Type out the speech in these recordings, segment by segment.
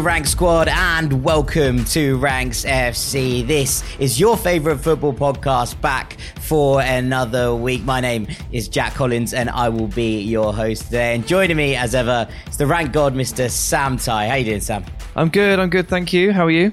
Rank Squad, and welcome to Ranks FC. This is your favorite football podcast back for another week. My name is Jack Collins, and I will be your host today. And joining me, as ever, is the Rank God, Mr. Sam Tighe. How you doing, Sam? I'm good. I'm good. Thank you. How are you?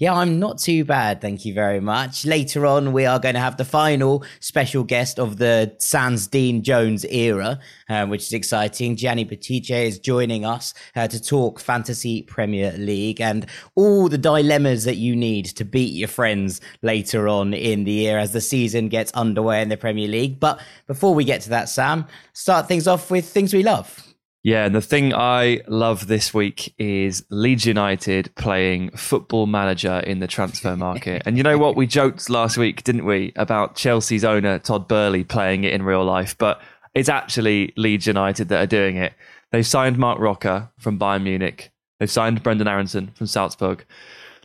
Yeah, I'm not too bad. Thank you very much. Later on, we are going to have the final special guest of the Sans Dean Jones era, um, which is exciting. Gianni Buttice is joining us uh, to talk Fantasy Premier League and all the dilemmas that you need to beat your friends later on in the year as the season gets underway in the Premier League. But before we get to that, Sam, start things off with things we love. Yeah, and the thing I love this week is Leeds United playing football manager in the transfer market. and you know what? We joked last week, didn't we, about Chelsea's owner, Todd Boehly, playing it in real life. But it's actually Leeds United that are doing it. They've signed Marc Roca from Bayern Munich, they've signed Brendan Aaronson from Salzburg.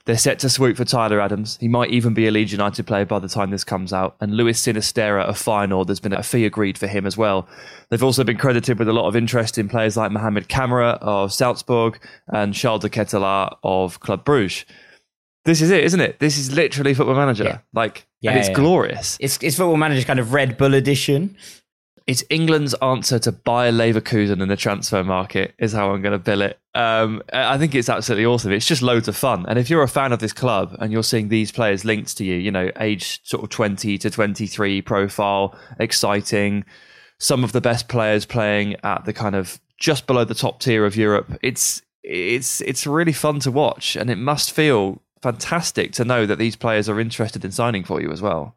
They're set to swoop for Tyler Adams. He might even be a Leeds United player by the time this comes out. And Luis Sinisterra of Feyenoord, there's been a fee agreed for him as well. They've also been credited with a lot of interest in players like Mohamed Camara of Salzburg and Charles de Ketelaere of Club Bruges. This is it, isn't it? This is literally Football Manager. Yeah. Like, yeah, and it's yeah. glorious. It's, it's Football Manager's kind of Red Bull edition. It's England's answer to Bayer Leverkusen in the transfer market, is how I'm going to bill it. Um, I think it's absolutely awesome. It's just loads of fun. And if you're a fan of this club and you're seeing these players linked to you, you know, age sort of 20 to 23 profile, exciting, some of the best players playing at the kind of just below the top tier of Europe, it's it's it's really fun to watch, and it must feel fantastic to know that these players are interested in signing for you as well.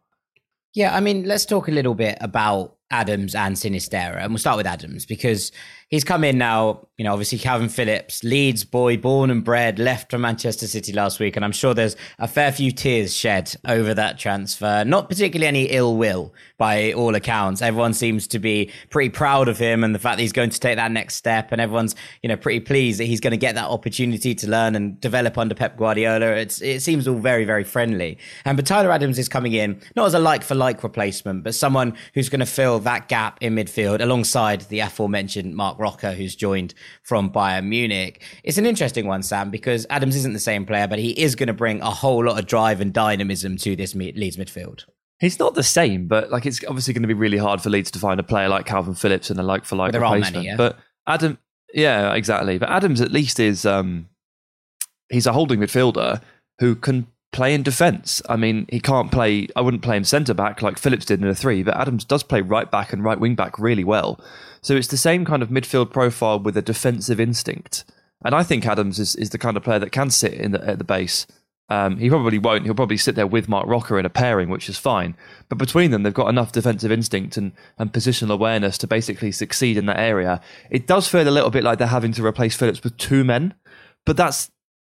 Yeah, I mean, let's talk a little bit about Adams and Sinisterra, and we'll start with Adams because he's come in now. You know, obviously Kalvin Phillips, Leeds boy, born and bred, left from Manchester City last week, and I'm sure there's a fair few tears shed over that transfer. Not particularly any ill will by all accounts. Everyone seems to be pretty proud of him and the fact that he's going to take that next step, and everyone's you know pretty pleased that he's going to get that opportunity to learn and develop under Pep Guardiola. It's it seems all very very friendly. And but Tyler Adams is coming in not as a like for like replacement, but someone who's going to fill that gap in midfield alongside the aforementioned Roca, who's joined from Bayern Munich. It's an interesting one, Sam, because Adams isn't the same player, but he is going to bring a whole lot of drive and dynamism to this Leeds midfield. He's not the same, but like it's obviously going to be really hard for Leeds to find a player like Kalvin Phillips and a like for like replacement. Many, yeah? But Adam, yeah, exactly. But Adams at least is um, he's a holding midfielder who can play in defence. I mean, he can't play. I wouldn't play him centre back like Phillips did in a three, but Adams does play right back and right wing back really well. So it's the same kind of midfield profile with a defensive instinct. And I think Adams is, is the kind of player that can sit in the, at the base. Um, he probably won't. He'll probably sit there with Marc Roca in a pairing, which is fine. But between them, they've got enough defensive instinct and, and positional awareness to basically succeed in that area. It does feel a little bit like they're having to replace Phillips with two men, but that's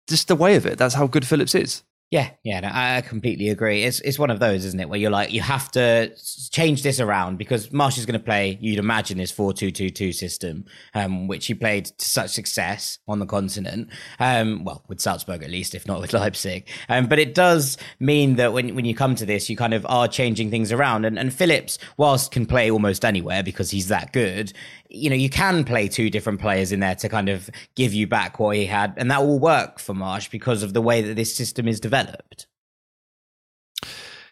just the way of it. That's how good Phillips is. Yeah, yeah, no, I completely agree. It's it's one of those, isn't it, where you're like, you have to change this around because Marsch is going to play. You'd imagine this four two two two system, um, which he played to such success on the continent. Um, well, with Salzburg at least, if not with Leipzig. Um, but it does mean that when when you come to this, you kind of are changing things around. And and Phillips, whilst can play almost anywhere because he's that good, you know, you can play two different players in there to kind of give you back what he had, and that will work for Marsch because of the way that this system is developed.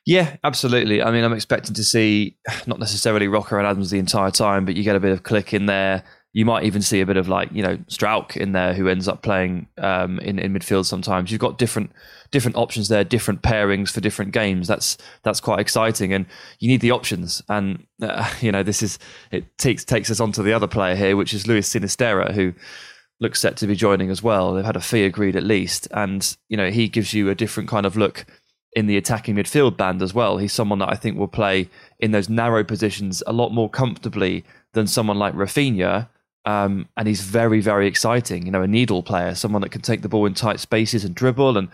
Yeah, absolutely. I mean, I'm expecting to see not necessarily Roca and Adams the entire time, but you get a bit of click in there. You might even see a bit of like you know Struijk in there, who ends up playing um, in in midfield sometimes. You've got different different options there, different pairings for different games. That's that's quite exciting, and you need the options. And uh, you know, this is it takes takes us on to the other player here, which is Luis Sinisterra, who looks set to be joining as well. They've had a fee agreed at least, and you know he gives you a different kind of look in the attacking midfield band as well. He's someone that I think will play in those narrow positions a lot more comfortably than someone like Raphinha. um, and he's very, very exciting. You know, a needle player, someone that can take the ball in tight spaces and dribble and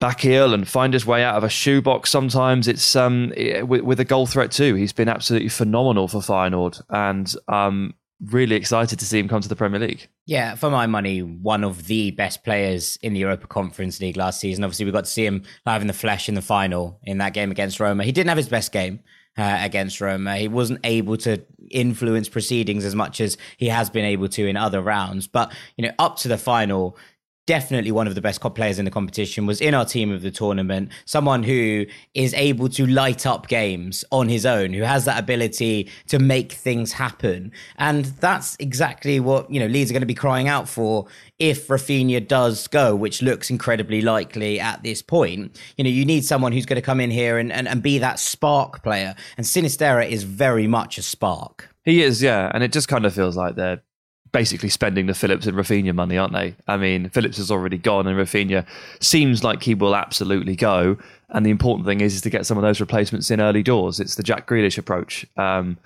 back heel and find his way out of a shoebox. Sometimes it's um, with, with, a goal threat too. He's been absolutely phenomenal for Feyenoord, and um, really excited to see him come to the Premier League. Yeah, for my money, one of the best players in the Europa Conference League last season. Obviously, we got to see him live in the flesh in the final in that game against Roma. He didn't have his best game. Uh, against Roma. He wasn't able to influence proceedings as much as he has been able to in other rounds. But, you know, up to the final, definitely one of the best players in the competition, was in our team of the tournament, someone who is able to light up games on his own, who has that ability to make things happen. And that's exactly what, you know, Leeds are going to be crying out for if Raphinha does go, which looks incredibly likely at this point. You know, you need someone who's going to come in here and, and, and be that spark player. And Sinisterra is very much a spark. He is, yeah. And it just kind of feels like they're basically spending the Phillips and Raphinha money, aren't they? I mean, Phillips has already gone, and Raphinha seems like he will absolutely go. And the important thing is, is to get some of those replacements in early doors. It's the Jack Grealish approach, um,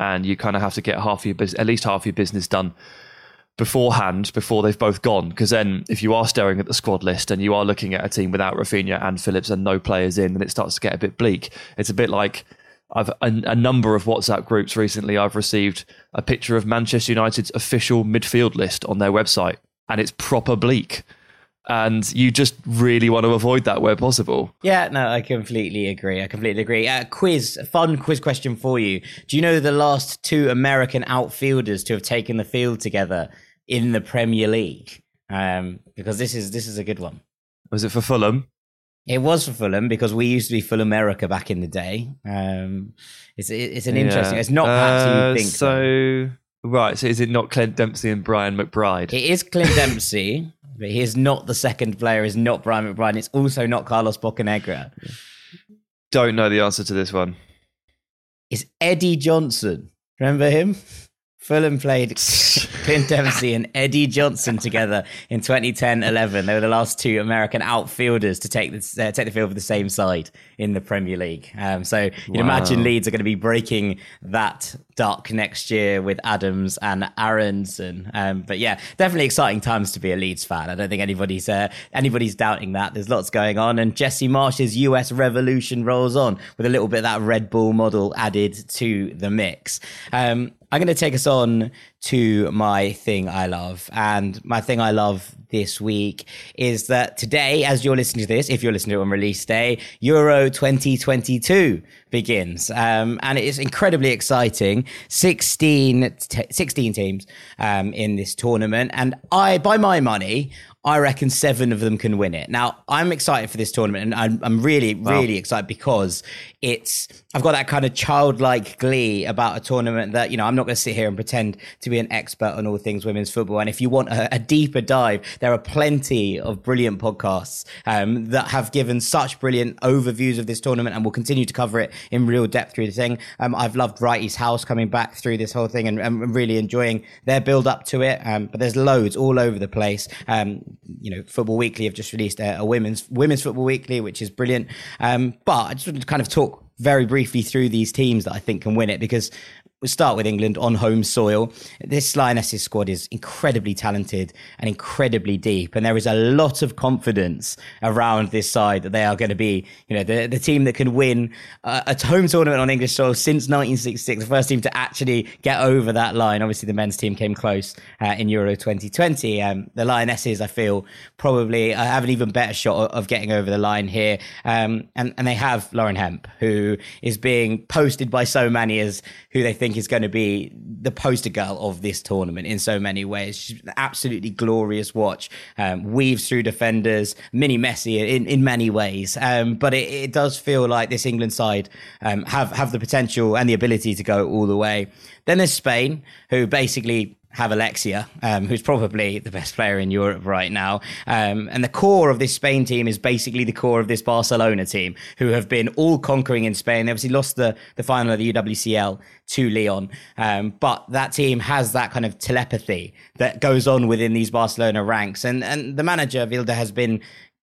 and you kind of have to get half your at least half your business done beforehand before they've both gone. Because then, if you are staring at the squad list and you are looking at a team without Raphinha and Phillips and no players in, then it starts to get a bit bleak. It's a bit like I've a, a, number of WhatsApp groups recently. I've received a picture of Manchester United's official midfield list on their website, and it's proper bleak. And you just really want to avoid that where possible. Yeah, no, I completely agree. I completely agree. Uh, quiz, fun quiz question for you. Do you know the last two American outfielders to have taken the field together in the Premier League? Um, because this is this is a good one. Was it for Fulham? It was for Fulham because we used to be Fulhamerica back in the day. Um, it's it's an interesting. Yeah. It's not perhaps uh, you think so. Though. Right. So is it not Clint Dempsey and Brian McBride? It is Clint Dempsey, but he is not the second player. Is not Brian McBride. It's also not Carlos Bocanegra. Don't know the answer to this one. It's Eddie Johnson. Remember him? Fulham played Clint Dempsey and Eddie Johnson together in 2010-11. They were the last two American outfielders to take the uh, take the field for the same side in the Premier League. Um, so you wow. imagine Leeds are going to be breaking that duck next year with Adams and Aaronson. Um, but yeah, definitely exciting times to be a Leeds fan. I don't think anybody's uh, anybody's doubting that. There's lots going on, and Jesse Marsch's US revolution rolls on with a little bit of that Red Bull model added to the mix. Um, I'm going to take us on to my thing I love. And my thing I love this week is that today, as you're listening to this, if you're listening to it on release day, Euro 2022 begins. Um, and it is incredibly exciting. 16, t- 16 teams um, in this tournament. And I, by my money, I reckon seven of them can win it. Now, I'm excited for this tournament, and I'm, I'm really, wow. really excited because it's I've got that kind of childlike glee about a tournament that you know I'm not going to sit here and pretend to be an expert on all things women's football. And if you want a, a deeper dive, there are plenty of brilliant podcasts um, that have given such brilliant overviews of this tournament, and will continue to cover it in real depth through the thing. Um, I've loved Wrighty's House coming back through this whole thing, and, and really enjoying their build up to it. Um, but there's loads all over the place. You know, Football Weekly have just released a, a women's women's football weekly, which is brilliant. Um, but I just wanted to kind of talk very briefly through these teams that I think can win it because We'll start with England on home soil. This Lionesses squad is incredibly talented and incredibly deep, and there is a lot of confidence around this side that they are going to be, you know, the, the team that can win uh, a home tournament on English soil since 1966, the first team to actually get over that line. Obviously, the men's team came close uh, in Euro 2020. Um, the Lionesses, I feel, probably uh, have an even better shot of getting over the line here, um, and and they have Lauren Hemp, who is being posted by so many as who they think think is going to be the poster girl of this tournament in so many ways. She's an absolutely glorious watch. Um, weaves through defenders, mini Messi in, in many ways. Um, but it, it, does feel like this England side um, have, have the potential and the ability to go all the way. Then there's Spain, who basically have Alexia, um, who's probably the best player in Europe right now. Um, and the core of this Spain team is basically the core of this Barcelona team, who have been all conquering in Spain. They obviously lost the, the final of the UWCL to Lyon. Um, but that team has that kind of telepathy that goes on within these Barcelona ranks. And, and the manager, Vilda, has been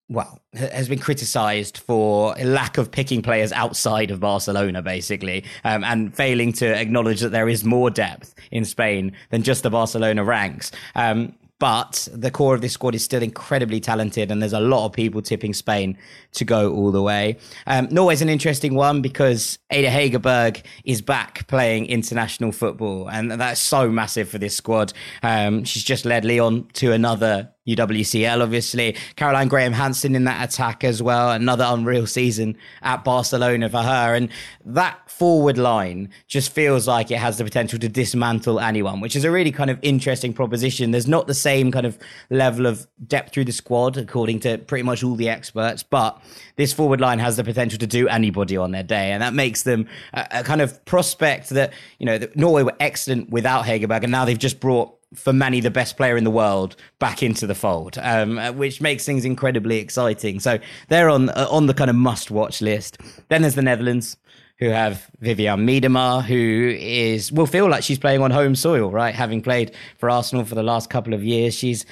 well, has been criticised for lack of picking players outside of Barcelona, basically, um, and failing to acknowledge that there is more depth in Spain than just the Barcelona ranks. Um, but the core of this squad is still incredibly talented, and there's a lot of people tipping Spain to go all the way. Um, Norway's an interesting one because Ada Hegerberg is back playing international football, and that's so massive for this squad. Um, she's just led Lyon to another UWCL, obviously. Caroline Graham Hansen in that attack as well. Another unreal season at Barcelona for her. And that forward line just feels like it has the potential to dismantle anyone, which is a really kind of interesting proposition. There's not the same kind of level of depth through the squad, according to pretty much all the experts, but this forward line has the potential to do anybody on their day. And that makes them a, a kind of prospect that, you know, Norway were excellent without Hegerberg, and now they've just brought for Manny, the best player in the world back into the fold, um, uh, which makes things incredibly exciting. So they're on uh, on the kind of must watch list. Then there's the Netherlands who have Vivianne Miedema, who is will feel like she's playing on home soil, right? Having played for Arsenal for the last couple of years, she's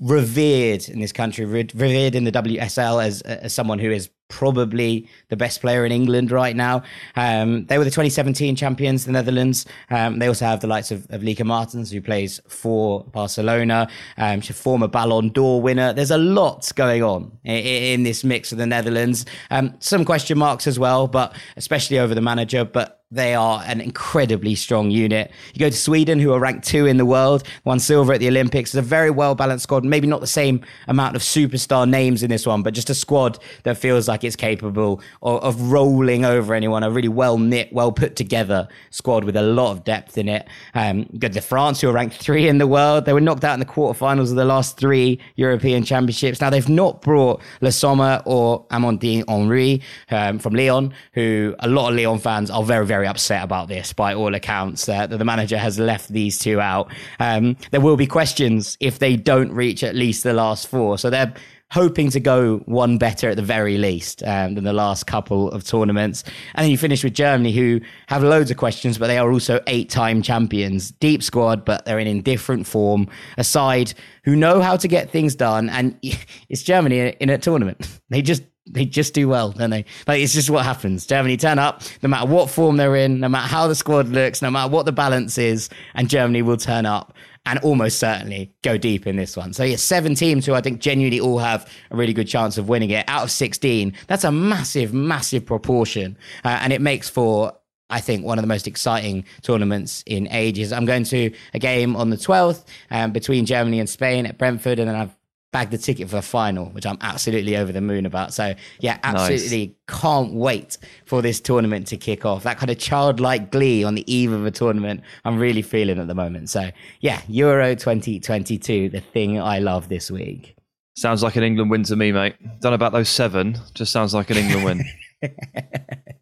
revered in this country, revered in the WSL as as someone who is probably the best player in England right now. Um, they were the 2017 champions, the Netherlands. Um, they also have the likes of, of Martens, who plays for Barcelona. Um, she's a former Ballon d'Or winner. There's a lot going on in, in this mix of the Netherlands. Um, some question marks as well, but especially over the manager. But they are an incredibly strong unit. You go to Sweden, who are ranked two in the world, won silver at the Olympics. It's a very well balanced squad. Maybe not the same amount of superstar names in this one, but just a squad that feels like it's capable of, of rolling over anyone. A really well knit, well put together squad with a lot of depth in it. Um, go to France, who are ranked three in the world. They were knocked out in the quarterfinals of the last three European Championships. Now they've not brought Le Sommer or Amandine Henry um, from Lyon, who a lot of Lyon fans are very, very very upset about this by all accounts uh, that the manager has left these two out. Um, there will be questions if they don't reach at least the last four. So they're hoping to go one better at the very least um, than the last couple of tournaments. And then you finish with Germany, who have loads of questions, but they are also eight time champions. Deep squad, but they're in indifferent form. A side who know how to get things done. And it's Germany in a tournament. They just they just do well, don't they? Like it's just what happens. Germany turn up, no matter what form they're in, no matter how the squad looks, no matter what the balance is, and Germany will turn up and almost certainly go deep in this one. So yeah, seven teams who I think genuinely all have a really good chance of winning it out of 16. That's a massive, massive proportion, uh, and it makes for I think one of the most exciting tournaments in ages. I'm going to a game on the 12th um, between Germany and Spain at Brentford, and then I've bagged the ticket for the final, which I'm absolutely over the moon about. So yeah, absolutely nice. can't wait for this tournament to kick off. That kind of childlike glee on the eve of a tournament, I'm really feeling at the moment. So yeah, Euro 2022, the thing I love this week. Sounds like an England win to me, mate. Know about those seven. Just sounds like an England win.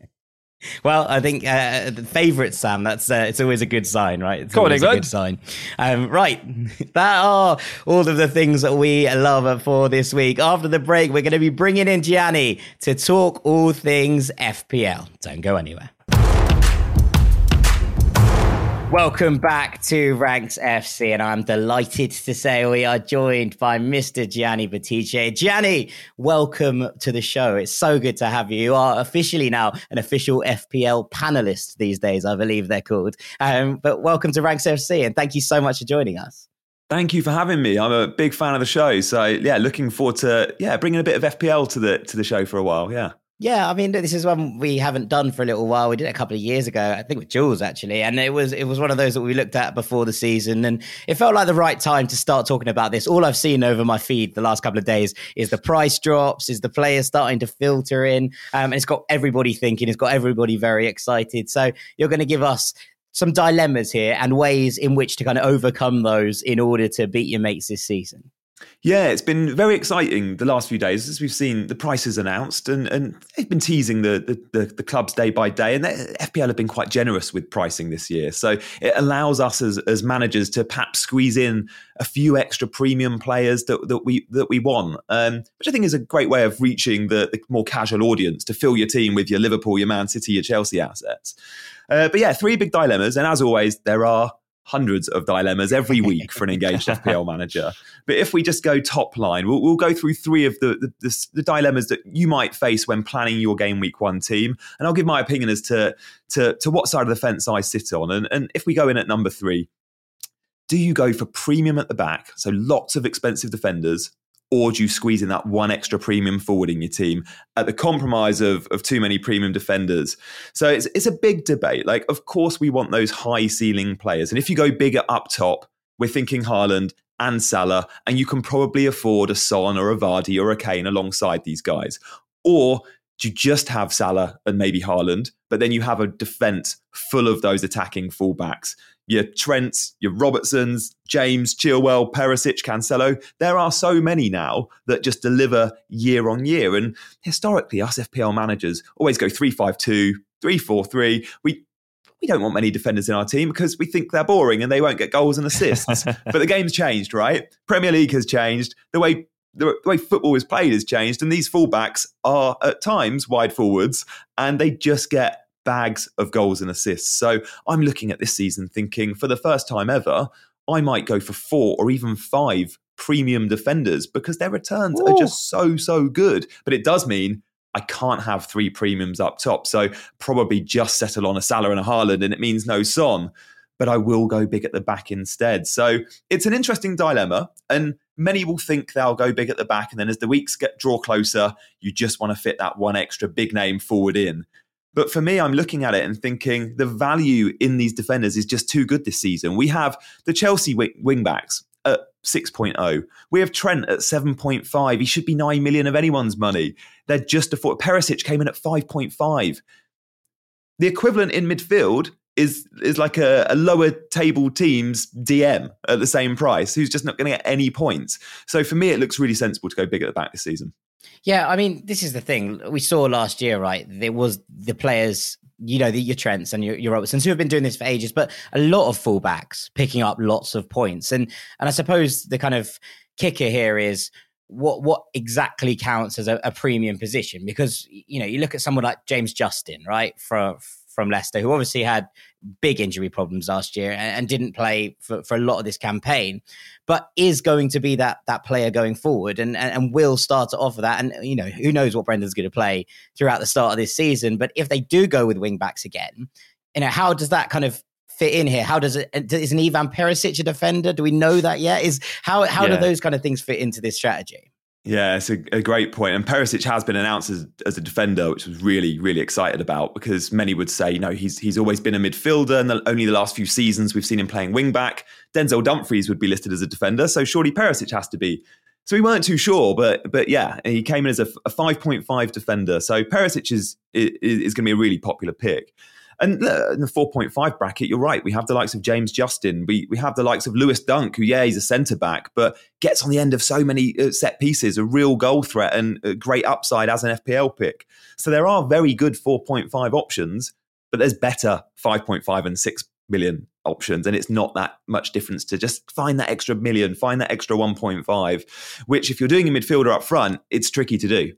Well, I think uh, the favourite Sam. That's uh, it's always a good sign, right? It's always on, a good sign. Um, right, that are all of the things that we love for this week. After the break, we're going to be bringing in Gianni to talk all things FPL. Don't go anywhere. Welcome back to Ranks FC, and I'm delighted to say we are joined by Mr. Gianni Buttice. Gianni, welcome to the show. It's so good to have you. You are officially now an official FPL panelist these days, I believe they're called. Um, but welcome to Ranks FC, and thank you so much for joining us. Thank you for having me. I'm a big fan of the show, so yeah, looking forward to yeah bringing a bit of FPL to the to the show for a while. Yeah. Yeah, I mean, this is one we haven't done for a little while. We did it a couple of years ago, I think with Jules actually, and it was it was one of those that we looked at before the season, and it felt like the right time to start talking about this. All I've seen over my feed the last couple of days is the price drops, is the players starting to filter in, um, and it's got everybody thinking, it's got everybody very excited. So you're going to give us some dilemmas here and ways in which to kind of overcome those in order to beat your mates this season. Yeah, it's been very exciting the last few days as we've seen the prices announced, and, and they've been teasing the, the, the, the clubs day by day. And FPL have been quite generous with pricing this year. So it allows us as, as managers to perhaps squeeze in a few extra premium players that, that we that we want, um, which I think is a great way of reaching the, the more casual audience to fill your team with your Liverpool, your Man City, your Chelsea assets. Uh, but yeah, three big dilemmas. And as always, there are hundreds of dilemmas every week for an engaged FPL manager. But if we just go top line, we'll, we'll go through three of the, the, the, the, dilemmas that you might face when planning your game week one team. And I'll give my opinion as to, to, to what side of the fence I sit on. And, and if we go in at number three, do you go for premium at the back, so lots of expensive defenders, or do you squeeze in that one extra premium forward in your team at the compromise of, of too many premium defenders? So it's, it's a big debate. Like, of course, we want those high ceiling players. And if you go bigger up top, we're thinking Haaland and Salah, and you can probably afford a Son or a Vardy or a Kane alongside these guys. Or do you just have Salah and maybe Haaland, but then you have a defence full of those attacking fullbacks? Your Trents, your Robertsons, James, Chilwell, Perisic, Cancelo. There are so many now that just deliver year on year. And historically, us FPL managers always go 3 5 2, 3 4 3. We we don't want many defenders in our team because we think they're boring and they won't get goals and assists. but the game's changed, right? Premier League has changed. The way the way football is played has changed, and these fullbacks are at times wide forwards, and they just get bags of goals and assists. So I'm looking at this season thinking, for the first time ever, I might go for four or even five premium defenders because their returns Ooh. are just so so good. But it does mean I can't have three premiums up top. So probably just settle on a Salah and a Haaland, and it means no Son. But I will go big at the back instead. So it's an interesting dilemma. And many will think they'll go big at the back. And then as the weeks get draw closer, you just want to fit that one extra big name forward in. But for me, I'm looking at it and thinking the value in these defenders is just too good this season. We have the Chelsea wing backs at 6.0. We have Trent at 7.5. He should be 9 million of anyone's money. They're just a. Perisic came in at 5.5. The equivalent in midfield is is like a, a, lower table team's DM at the same price, who's just not going to get any points. So for me, it looks really sensible to go big at the back this season. Yeah, I mean, this is the thing we saw last year, right? There was the players, you know, the, your Trents and your, your Robertsons who have been doing this for ages, but a lot of fullbacks picking up lots of points, and and I suppose the kind of kicker here is what what exactly counts as a, a premium position because you know you look at someone like James Justin, right, from from Leicester, who obviously had big injury problems last year and, and, didn't play for, for a lot of this campaign, but is going to be that that player going forward and, and, and will start to offer that. And you know, who knows what Brendan's going to play throughout the start of this season. But if they do go with wing backs again, you know, how does that kind of fit in here? How does it is an Ivan Perisic a defender? Do we know that yet? Is how how yeah. do those kind of things fit into this strategy? Yeah, it's a, a, great point. And Perisic has been announced as, as a defender, which was really, really excited about because many would say, you know, he's he's always been a midfielder, and the, only the last few seasons we've seen him playing wing back. Denzel Dumfries would be listed as a defender, so surely Perisic has to be. So we weren't too sure, but but yeah, he came in as a, a 5.5 defender. So Perisic is, is, is going to be a really popular pick. And in the 4.5 bracket, you're right. We have the likes of James Justin. We, we have the likes of Lewis Dunk, who, yeah, he's a centre back, but gets on the end of so many uh, set pieces, a real goal threat and a great upside as an FPL pick. So there are very good 4.5 options, but there's better 5.5 and 6 million options and it's not that much difference to just find that extra million find that extra 1.5 which if you're doing a midfielder up front it's tricky to do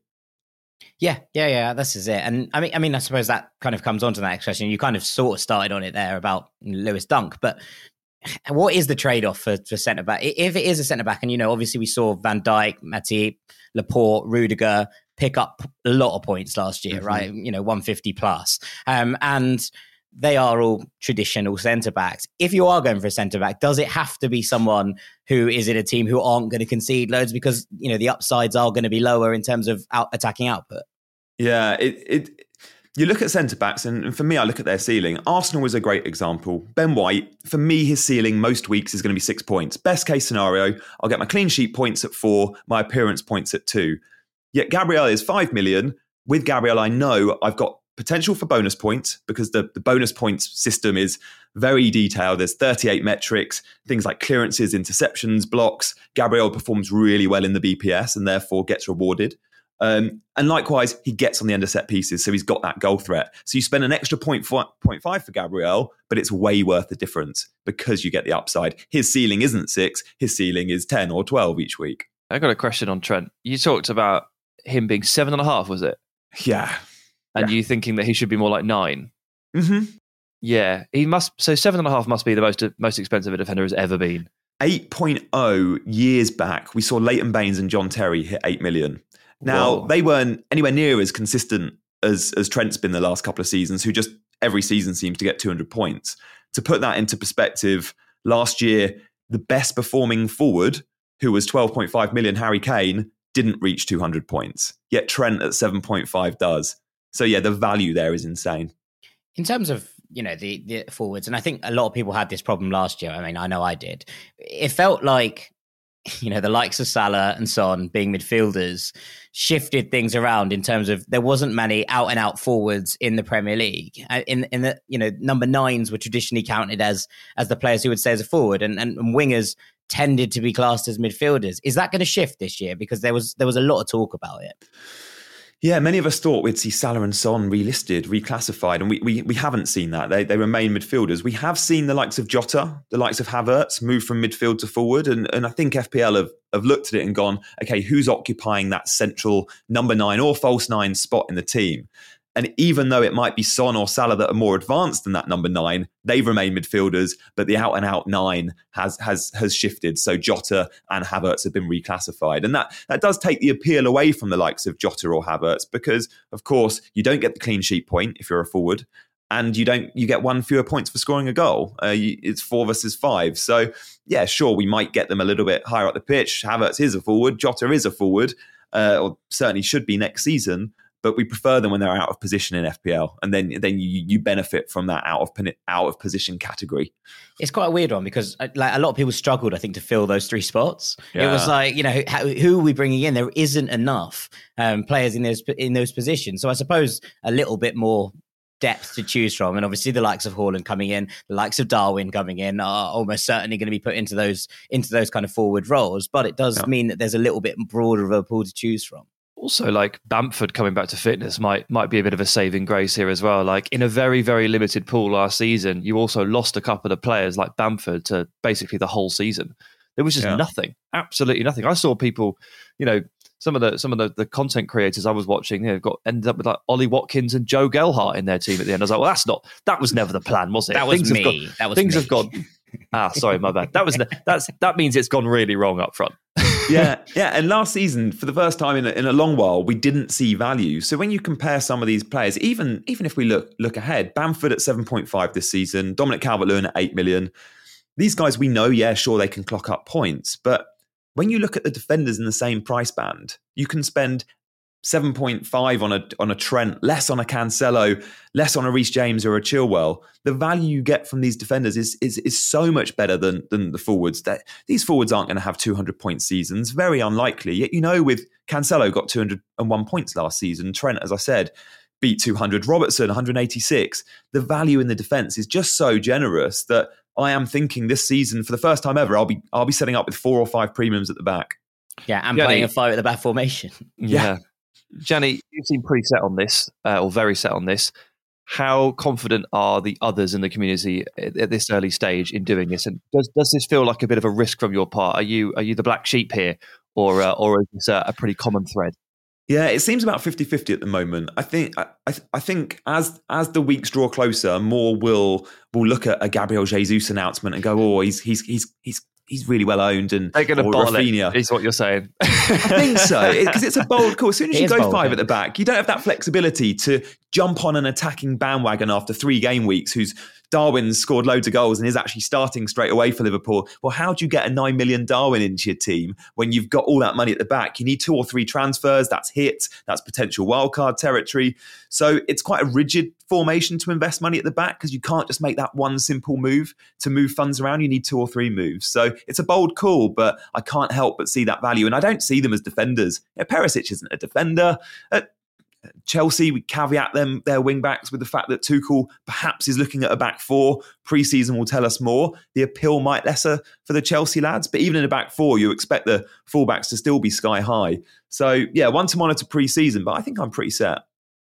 yeah, yeah, yeah. This is it. And I mean, I mean, I suppose that kind of comes on to the next question. You kind of sort of started on it there about Lewis Dunk, but what is the trade off for, for centre back? If it is a centre back, and you know, obviously we saw Van Dijk, Matip, Laporte, Rudiger pick up a lot of points last year, mm-hmm. right? You know, 150 plus. Um, and they are all traditional centre backs. If you are going for a centre back, does it have to be someone who is in a team who aren't going to concede loads because you know the upsides are going to be lower in terms of out attacking output? Yeah, it, it you look at centre backs, and for me, I look at their ceiling. Arsenal is a great example. Ben White, for me, his ceiling most weeks is going to be six points. Best case scenario, I'll get my clean sheet points at four, my appearance points at two. Yet Gabriel is five million. With Gabriel, I know I've got potential for bonus points because the, the bonus points system is very detailed. There's 38 metrics, things like clearances, interceptions, blocks. Gabriel performs really well in the BPS and therefore gets rewarded. Um, and likewise, he gets on the end of set pieces, so he's got that goal threat. So you spend an extra point point five for Gabriel, but it's way worth the difference because you get the upside. His ceiling isn't six; his ceiling is ten or twelve each week. I got a question on Trent. You talked about him being seven and a half, was it? Yeah, and yeah. you thinking that he should be more like 9 mm-hmm. Yeah, he must. So seven and a half must be the most most expensive a defender has ever been. 8.0 years back, we saw Leighton Baines and John Terry hit 8 million. Now, Whoa. they weren't anywhere near as consistent as, as Trent's been the last couple of seasons, who just every season seems to get 200 points. To put that into perspective, last year, the best performing forward, who was 12.5 million, Harry Kane, didn't reach 200 points. Yet Trent at 7.5 does. So yeah, the value there is insane. In terms of you know the the forwards, and I think a lot of people had this problem last year. I mean, I know I did. It felt like you know the likes of Salah and Son being midfielders shifted things around in terms of there wasn't many out and out forwards in the Premier League. Uh, in in the you know number nines were traditionally counted as as the players who would stay as a forward, and, and, and wingers tended to be classed as midfielders. Is that going to shift this year? Because there was there was a lot of talk about it. Yeah, many of us thought we'd see Salah and Son relisted, reclassified, and we, we, we haven't seen that. They, they remain midfielders. We have seen the likes of Jota, the likes of Havertz move from midfield to forward, and, and I think FPL have, have looked at it and gone, okay, who's occupying that central number nine or false nine spot in the team? And even though it might be Son or Salah that are more advanced than that number nine, they remain midfielders, but the out and out nine has has has shifted. So Jota and Havertz have been reclassified. And that that does take the appeal away from the likes of Jota or Havertz, because of course you don't get the clean sheet point if you're a forward. And you don't, you get one fewer points for scoring a goal. Uh, you, it's four versus five. So, yeah, sure, we might get them a little bit higher up the pitch. Havertz is a forward, Jota is a forward, uh, or certainly should be next season but we prefer them when they're out of position in FPL, and then then you you benefit from that out of out of position category. It's quite a weird one because uh, like a lot of people struggled, I think, to fill those three spots. Yeah. It was like you know how, who are we bringing in? There isn't enough um, players in those in those positions, so I suppose a little bit more depth to choose from. And obviously, the likes of Haaland coming in, the likes of Darwin coming in, are almost certainly going to be put into those into those kind of forward roles. But it does yeah. mean that there's a little bit broader of a pool to choose from also like Bamford coming back to fitness might might be a bit of a saving grace here as well. Like in a very very limited pool last season, you also lost a couple of players like Bamford to basically the whole season. There was just yeah. nothing, absolutely nothing. I saw people, you know, some of the some of the, the content creators I was watching, you know, got ended up with like Ollie Watkins and Joe Gelhardt in their team at the end. I was like, well, that's not that was never the plan, was it? That was things me. Gone, that was things me. have gone. ah, sorry, my bad. That was that's that means it's gone really wrong up front yeah, yeah. And last season, for the first time in a, in a long while, we didn't see value. So when you compare some of these players, even even if we look look ahead, Bamford at seven point five this season, Dominic Calvert-Lewin at eight million. These guys, we know, yeah, sure, they can clock up points, but when you look at the defenders in the same price band, you can spend 7.5 on a on a Trent, less on a Cancelo, less on a Reece James or a Chilwell. The value you get from these defenders is is, is so much better than than the forwards. That these forwards aren't going to have 200 point seasons, very unlikely. Yet you know, with Cancelo got 201 points last season, Trent, as I said, beat 200, Robertson 186. The value in the defense is just so generous that I am thinking this season for the first time ever, I'll be I'll be setting up with four or five premiums at the back. Yeah, and playing a five at the back formation. yeah. yeah. Gianni, you seem pretty set on this, uh, or very set on this. How confident are the others in the community at, at, this early stage in doing this? And does does this feel like a bit of a risk from your part? Are you are you the black sheep here, or uh, or is this a, a, pretty common thread? Yeah, it seems about 50-50 at the moment. I think I, I think as as the weeks draw closer, more will will look at a Gabriel Jesus announcement and go, "Oh, he's he's he's he's he's really well owned and they're going to bottle Raphinha. it. Is what you're saying? I think so because it, it's a bold call. As soon as it you go bold, five at the back, you don't have that flexibility to jump on an attacking bandwagon after three game weeks. Who's Darwin's scored loads of goals and is actually starting straight away for Liverpool. Well, how do you get a nine million Darwin into your team when you've got all that money at the back? You need two or three transfers. That's hit. That's potential wildcard territory. So it's quite a rigid formation to invest money at the back because you can't just make that one simple move to move funds around. You need two or three moves. So it's a bold call, but I can't help but see that value. And I don't see them as defenders. You Perisic isn't a defender. Uh, Chelsea, we caveat them, their wing backs, with the fact that Tuchel perhaps is looking at a back four. Pre-season will tell us more. The appeal might lesser for the Chelsea lads, but even in a back four, you expect the fullbacks to still be sky high. So yeah, one to monitor pre-season, but I think I'm pretty set.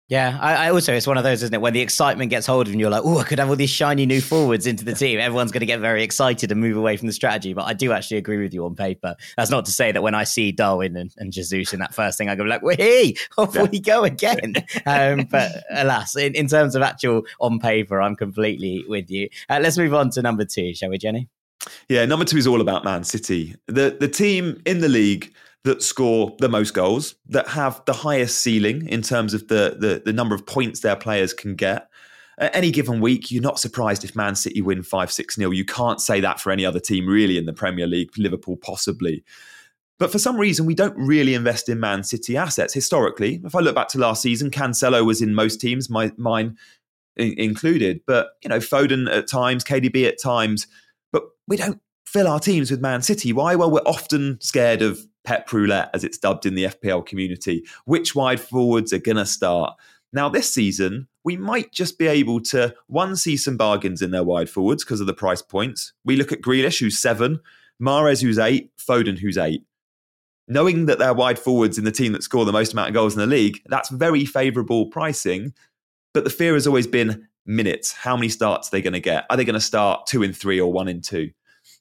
Yeah, I, I, also it's one of those, isn't it? When the excitement gets hold of you, and you're like, "Oh, I could have all these shiny new forwards into the team." Everyone's going to get very excited and move away from the strategy. But I do actually agree with you on paper. That's not to say that when I see Darwin and, and Jesus in that first thing, I go like, "Hey, off yeah. we go again." um, but alas, in, in, terms of actual on paper, I'm completely with you. Uh, let's move on to number two, shall we, Gianni? Yeah, number two is all about Man City. The the team in the league that score the most goals, that have the highest ceiling in terms of the, the, the number of points their players can get. At any given week, you're not surprised if Man City win 5 6 0. You can't say that for any other team, really, in the Premier League, Liverpool possibly. But for some reason, we don't really invest in Man City assets historically. If I look back to last season, Cancelo was in most teams, my, mine included. But, you know, Foden at times, KDB at times. But we don't fill our teams with Man City. Why? Well, we're often scared of Pep Roulette, as it's dubbed in the FPL community. Which wide forwards are going to start? Now, this season, we might just be able to, one, see some bargains in their wide forwards because of the price points. We look at Grealish, who's seven, Mahrez, who's eight, Foden, who's eight. Knowing that they're wide forwards in the team that score the most amount of goals in the league, that's very favourable pricing. But the fear has always been minutes. How many starts are they going to get? Are they going to start two in three or one in two?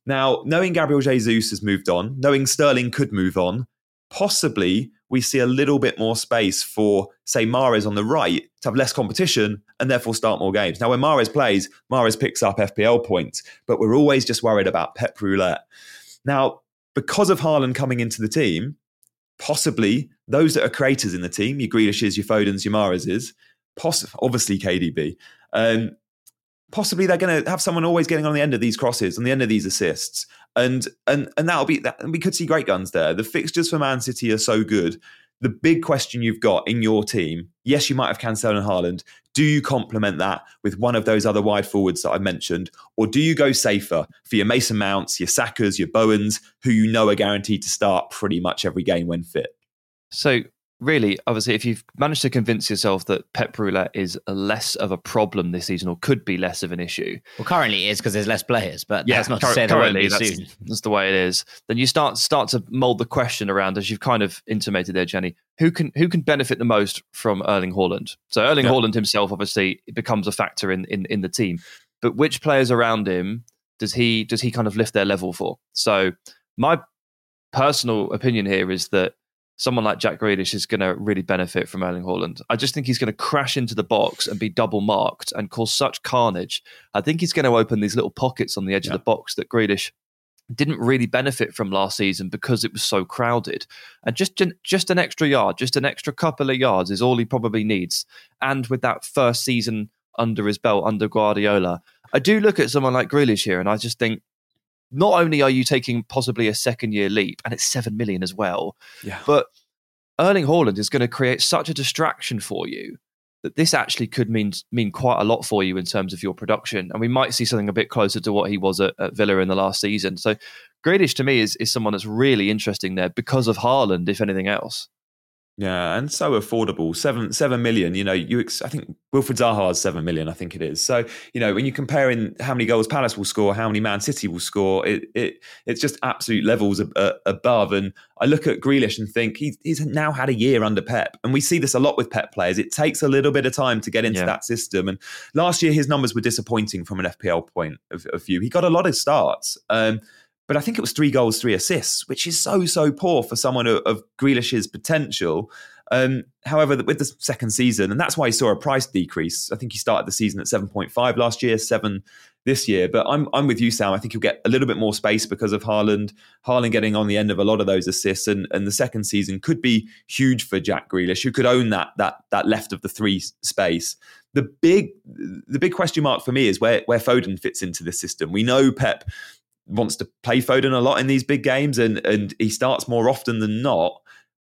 Now, knowing Gabriel Jesus has moved on, knowing Sterling could move on, possibly we see a little bit more space for, say, Mahrez on the right to have less competition and therefore start more games. Now, when Mahrez plays, Mahrez picks up FPL points, but we're always just worried about Pep Roulette. Now, because of Haaland coming into the team, possibly those that are creators in the team, your Grealishes, your Fodens, your Mahrezes, poss- obviously KDB, um, possibly they're going to have someone always getting on the end of these crosses, on the end of these assists, and and and that'll be that. We could see great guns there. The fixtures for Man City are so good. The big question you've got in your team, yes, you might have Cancelo and Haaland. Do you complement that with one of those other wide forwards that I mentioned, or do you go safer for your Mason Mounts, your Sakas, your Bowens, who you know are guaranteed to start pretty much every game when fit? So really, obviously, if you've managed to convince yourself that Pep Roulette is less of a problem this season or could be less of an issue. Well, currently it is because there's less players, but yeah, that's not cur- to say currently that's, soon. that's the way it is. Then you start start to mold the question around, as you've kind of intimated there, Gianni. Who can who can benefit the most from Erling Haaland? So Erling yeah. Haaland himself, obviously, becomes a factor in, in in the team. But which players around him does he does he kind of lift their level for? So my personal opinion here is that someone like Jack Grealish is going to really benefit from Erling Haaland. I just think he's going to crash into the box and be double marked and cause such carnage. I think he's going to open these little pockets on the edge yeah. of the box that Grealish didn't really benefit from last season because it was so crowded. And just just an extra yard, just an extra couple of yards is all he probably needs. And with that first season under his belt under Guardiola, I do look at someone like Grealish here and I just think not only are you taking possibly a second year leap, and it's seven million as well, yeah. but Erling Haaland is going to create such a distraction for you that this actually could mean mean quite a lot for you in terms of your production, and we might see something a bit closer to what he was at, at Villa in the last season. So, Grealish to me is is someone that's really interesting there because of Haaland, if anything else. Yeah, and so affordable. Seven seven million. You know, you ex- I think Wilfried Zaha is seven million. I think it is. So you know, when you're comparing how many goals Palace will score, how many Man City will score, it it it's just absolute levels ab- uh, above. And I look at Grealish and think he's he's now had a year under Pep, and we see this a lot with Pep players. It takes a little bit of time to get into yeah. that system. And last year his numbers were disappointing from an FPL point of, of view. He got a lot of starts. Um, but I think it was three goals, three assists, which is so so poor for someone of, of Grealish's potential. Um, however, with the second season, and that's why he saw a price decrease. I think he started the season at seven point five last year, seven this year. But I'm I'm with you, Sam. I think he'll get a little bit more space because of Haaland. Haaland getting on the end of a lot of those assists, and, and the second season could be huge for Jack Grealish, who could own that that that left of the three space. The big the big question mark for me is where where Foden fits into the system. We know Pep wants to play Foden a lot in these big games, and and he starts more often than not.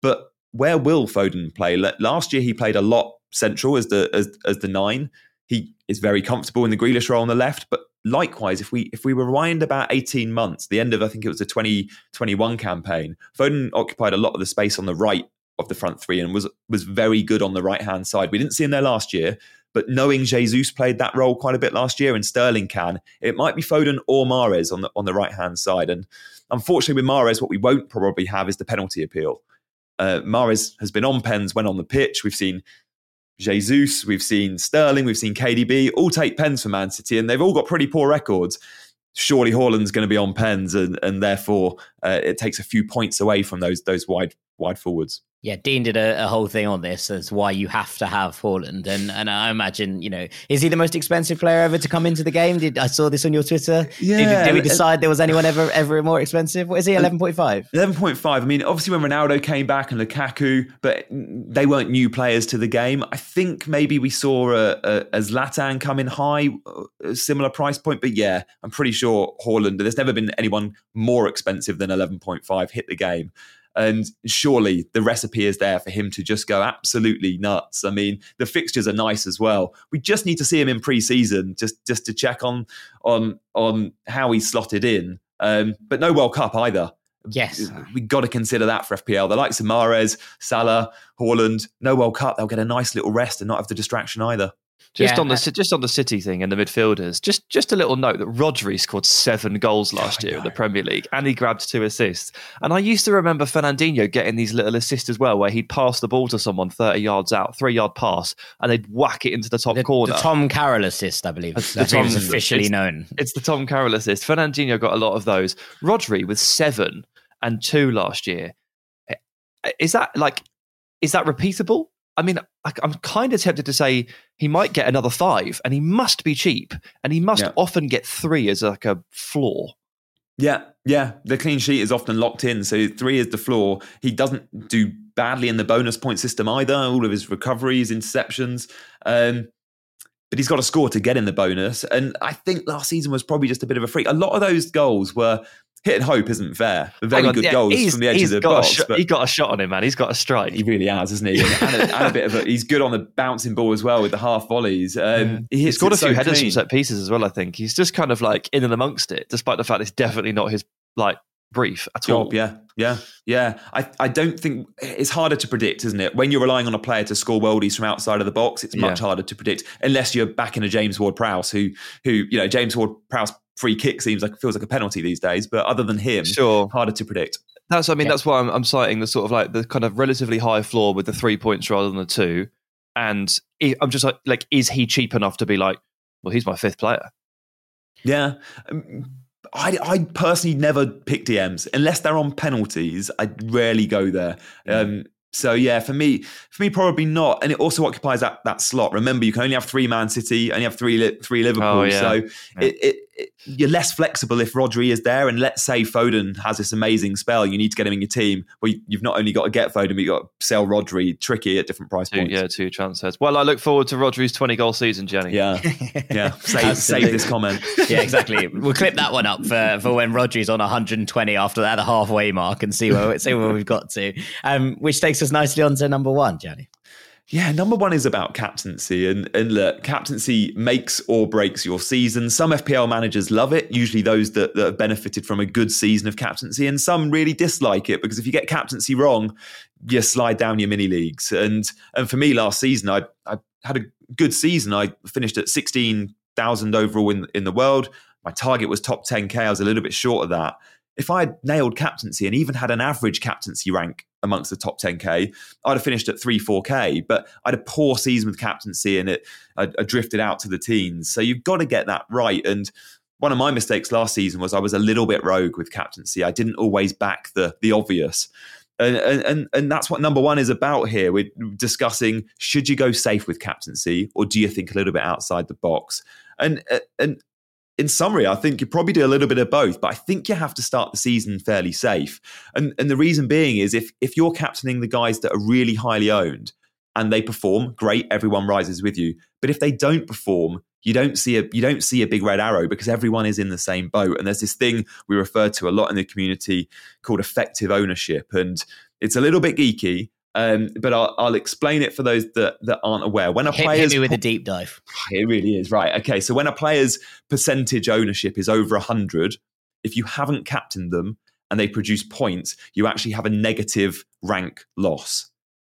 But where will Foden play? Last year he played a lot central as the as, as the nine. He is very comfortable in the Grealish role on the left, but likewise, if we if we rewind about 18 months, the end of I think it was the 2021 campaign, Foden occupied a lot of the space on the right of the front three and was was very good on the right hand side. We didn't see him there last year, but knowing Jesus played that role quite a bit last year and Sterling can, it might be Foden or Mahrez on the on the right hand side. And unfortunately, with Mahrez, what we won't probably have is the penalty appeal. Uh, Mahrez has been on pens when on the pitch. We've seen Jesus, we've seen Sterling, we've seen KDB all take pens for Man City, and they've all got pretty poor records. Surely Haaland's going to be on pens, and, and therefore uh, it takes a few points away from those those wide wide forwards. Yeah, Dean did a, a, whole thing on this as why you have to have Haaland, and and I imagine you know is he the most expensive player ever to come into the game? Did I saw this on your Twitter? Yeah, did, did we uh, decide there was anyone ever ever more expensive? What is he? Uh, eleven point five. Eleven point five. I mean, obviously when Ronaldo came back and Lukaku, but they weren't new players to the game. I think maybe we saw a, a, a Zlatan come in high, a similar price point, but yeah, I'm pretty sure Haaland. There's never been anyone more expensive than eleven point five hit the game. And surely the recipe is there for him to just go absolutely nuts. I mean, the fixtures are nice as well. We just need to see him in pre-season just just to check on on on how he's slotted in. Um, but no World Cup either. Yes. we got to consider that for FPL. The likes of Mahrez, Salah, Haaland, no World Cup, they'll get a nice little rest and not have the distraction either. Just yeah. on the uh just on the City thing and the midfielders, just just a little note that Rodri scored seven goals last year in the Premier League and he grabbed two assists. And I used to remember Fernandinho getting these little assists as well, where he'd pass the ball to someone thirty yards out, three yard pass, and they'd whack it into the top the, corner. The Tom Carroll assist, I believe. That's, Tom, officially it's, known. It's the Tom Carroll assist. Fernandinho got a lot of those. Rodri with seven and two last year. Eh, eh, is that like is that repeatable? I mean, I, am kind of tempted to say he might get another five, and he must be cheap, and he must yeah. often get three as like a floor. Yeah, yeah. The clean sheet is often locked in, so three is the floor. He doesn't do badly in the bonus point system either. All of his recoveries, interceptions. Um, but he's got a score to get in the bonus. And I think last season was probably just a bit of a freak. A lot of those goals were hit and hope isn't fair. Very on, good yeah, goals from the edge of the box. Sh- he got a shot on him, man. He's got a strike. He really has, hasn't he? And, a, and a, bit of a, he's good on the bouncing ball as well with the half volleys. Um, he he's got a few so headers from set pieces as well. I think he's just kind of like in and amongst it, despite the fact it's definitely not his like brief at Job, all. Yeah, yeah, yeah. I, I don't think it's harder to predict, isn't it? When you're relying on a player to score worldies from outside of the box, it's much yeah. harder to predict unless you're back in a James Ward Prowse, who who you know James Ward Prowse free kick seems like feels like a penalty these days. But other than him, sure, harder to predict. That's I mean yeah. that's why I'm, I'm citing the sort of like the kind of relatively high floor with the three points rather than the two, and I'm just like like is he cheap enough to be like, well, he's my fifth player. Yeah. Um, I, I personally never pick DMs unless they're on penalties. I rarely go there. Um, so yeah, for me, for me, probably not. And it also occupies that that slot. Remember, you can only have three Man City, only have three three Liverpool. Oh, yeah. So yeah. It, it, you're less flexible if Rodri is there. And let's say Foden has this amazing spell, you need to get him in your team. Well, you, have not only got to get Foden, but you've got to sell Rodri tricky at different price two, points. Yeah, two transfers. Well, I look forward to Rodri's 20 goal season, Gianni. Yeah, yeah. Save, save this comment. yeah, exactly. We'll clip that one up for, for when Rodri's on 120 after that, the halfway mark, and see where see where we've got to. Um, which takes us nicely on to number one, Gianni. Yeah, number one is about captaincy. And, and look, captaincy makes or breaks your season. Some FPL managers love it, usually those that, that have benefited from a good season of captaincy. And some really dislike it because if you get captaincy wrong, you slide down your mini leagues. And and for me, last season, I, I had a good season. I finished at 16,000 overall in, in the world. My target was top 10K. I was a little bit short of that if I had nailed captaincy and even had an average captaincy rank amongst the top 10k, I'd have finished at 3 4k. But I had a poor season with captaincy and it I, I drifted out to the teens. So you've got to get that right. And one of my mistakes last season was I was a little bit rogue with captaincy. I didn't always back the the obvious. And, and and that's what number one is about here. We're discussing should you go safe with captaincy or do you think a little bit outside the box? And and in summary, I think you probably do a little bit of both, but I think you have to start the season fairly safe. And and the reason being is if if you're captaining the guys that are really highly owned and they perform, great, everyone rises with you. But if they don't perform, you don't see a you don't see a big red arrow because everyone is in the same boat. And there's this thing we refer to a lot in the community called effective ownership. And it's a little bit geeky, um, but I'll, I'll, explain it for those that, that aren't aware. When a hit, player's hit me with a deep dive, it really is right. Okay, so when a player's percentage ownership is over hundred, if you haven't captained them and they produce points, you actually have a negative rank loss.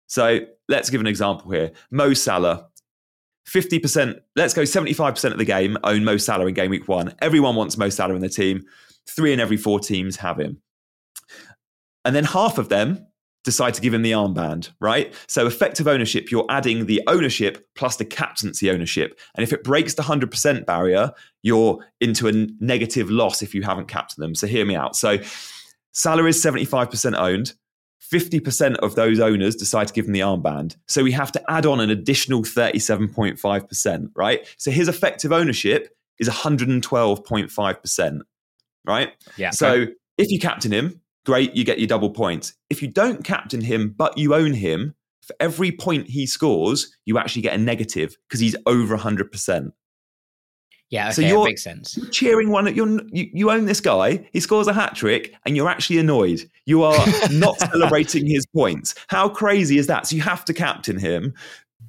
So let's give an example here. Mo Salah, 50%, let's go 75% of the game own Mo Salah in game week one. Everyone wants Mo Salah in the team. Three in every four teams have him. And then half of them decide to give him the armband, right? So effective ownership, you're adding the ownership plus the captaincy ownership. And if it breaks the 100% barrier, you're into a negative loss if you haven't captained them. So hear me out. So Salah is 75% owned. 50% of those owners decide to give him the armband. So we have to add on an additional 37.5%, right? So his effective ownership is 112.5%, right? Yeah. So okay. if you captain him, great, you get your double points. If you don't captain him, but you own him, for every point he scores, you actually get a negative because he's over 100%. Yeah, okay, so you're, makes sense. You're cheering one. You're, you you own this guy. He scores a hat trick, and you're actually annoyed. You are not celebrating his points. How crazy is that? So you have to captain him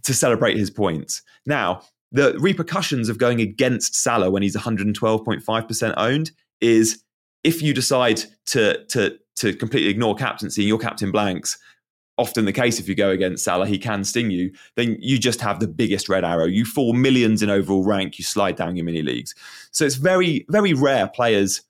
to celebrate his points. Now, the repercussions of going against Salah when he's 112.5% owned is if you decide to to to completely ignore captaincy and your captain blanks often the case if you go against Salah, he can sting you, then you just have the biggest red arrow. You fall millions in overall rank, you slide down your mini leagues. So it's very, very rare players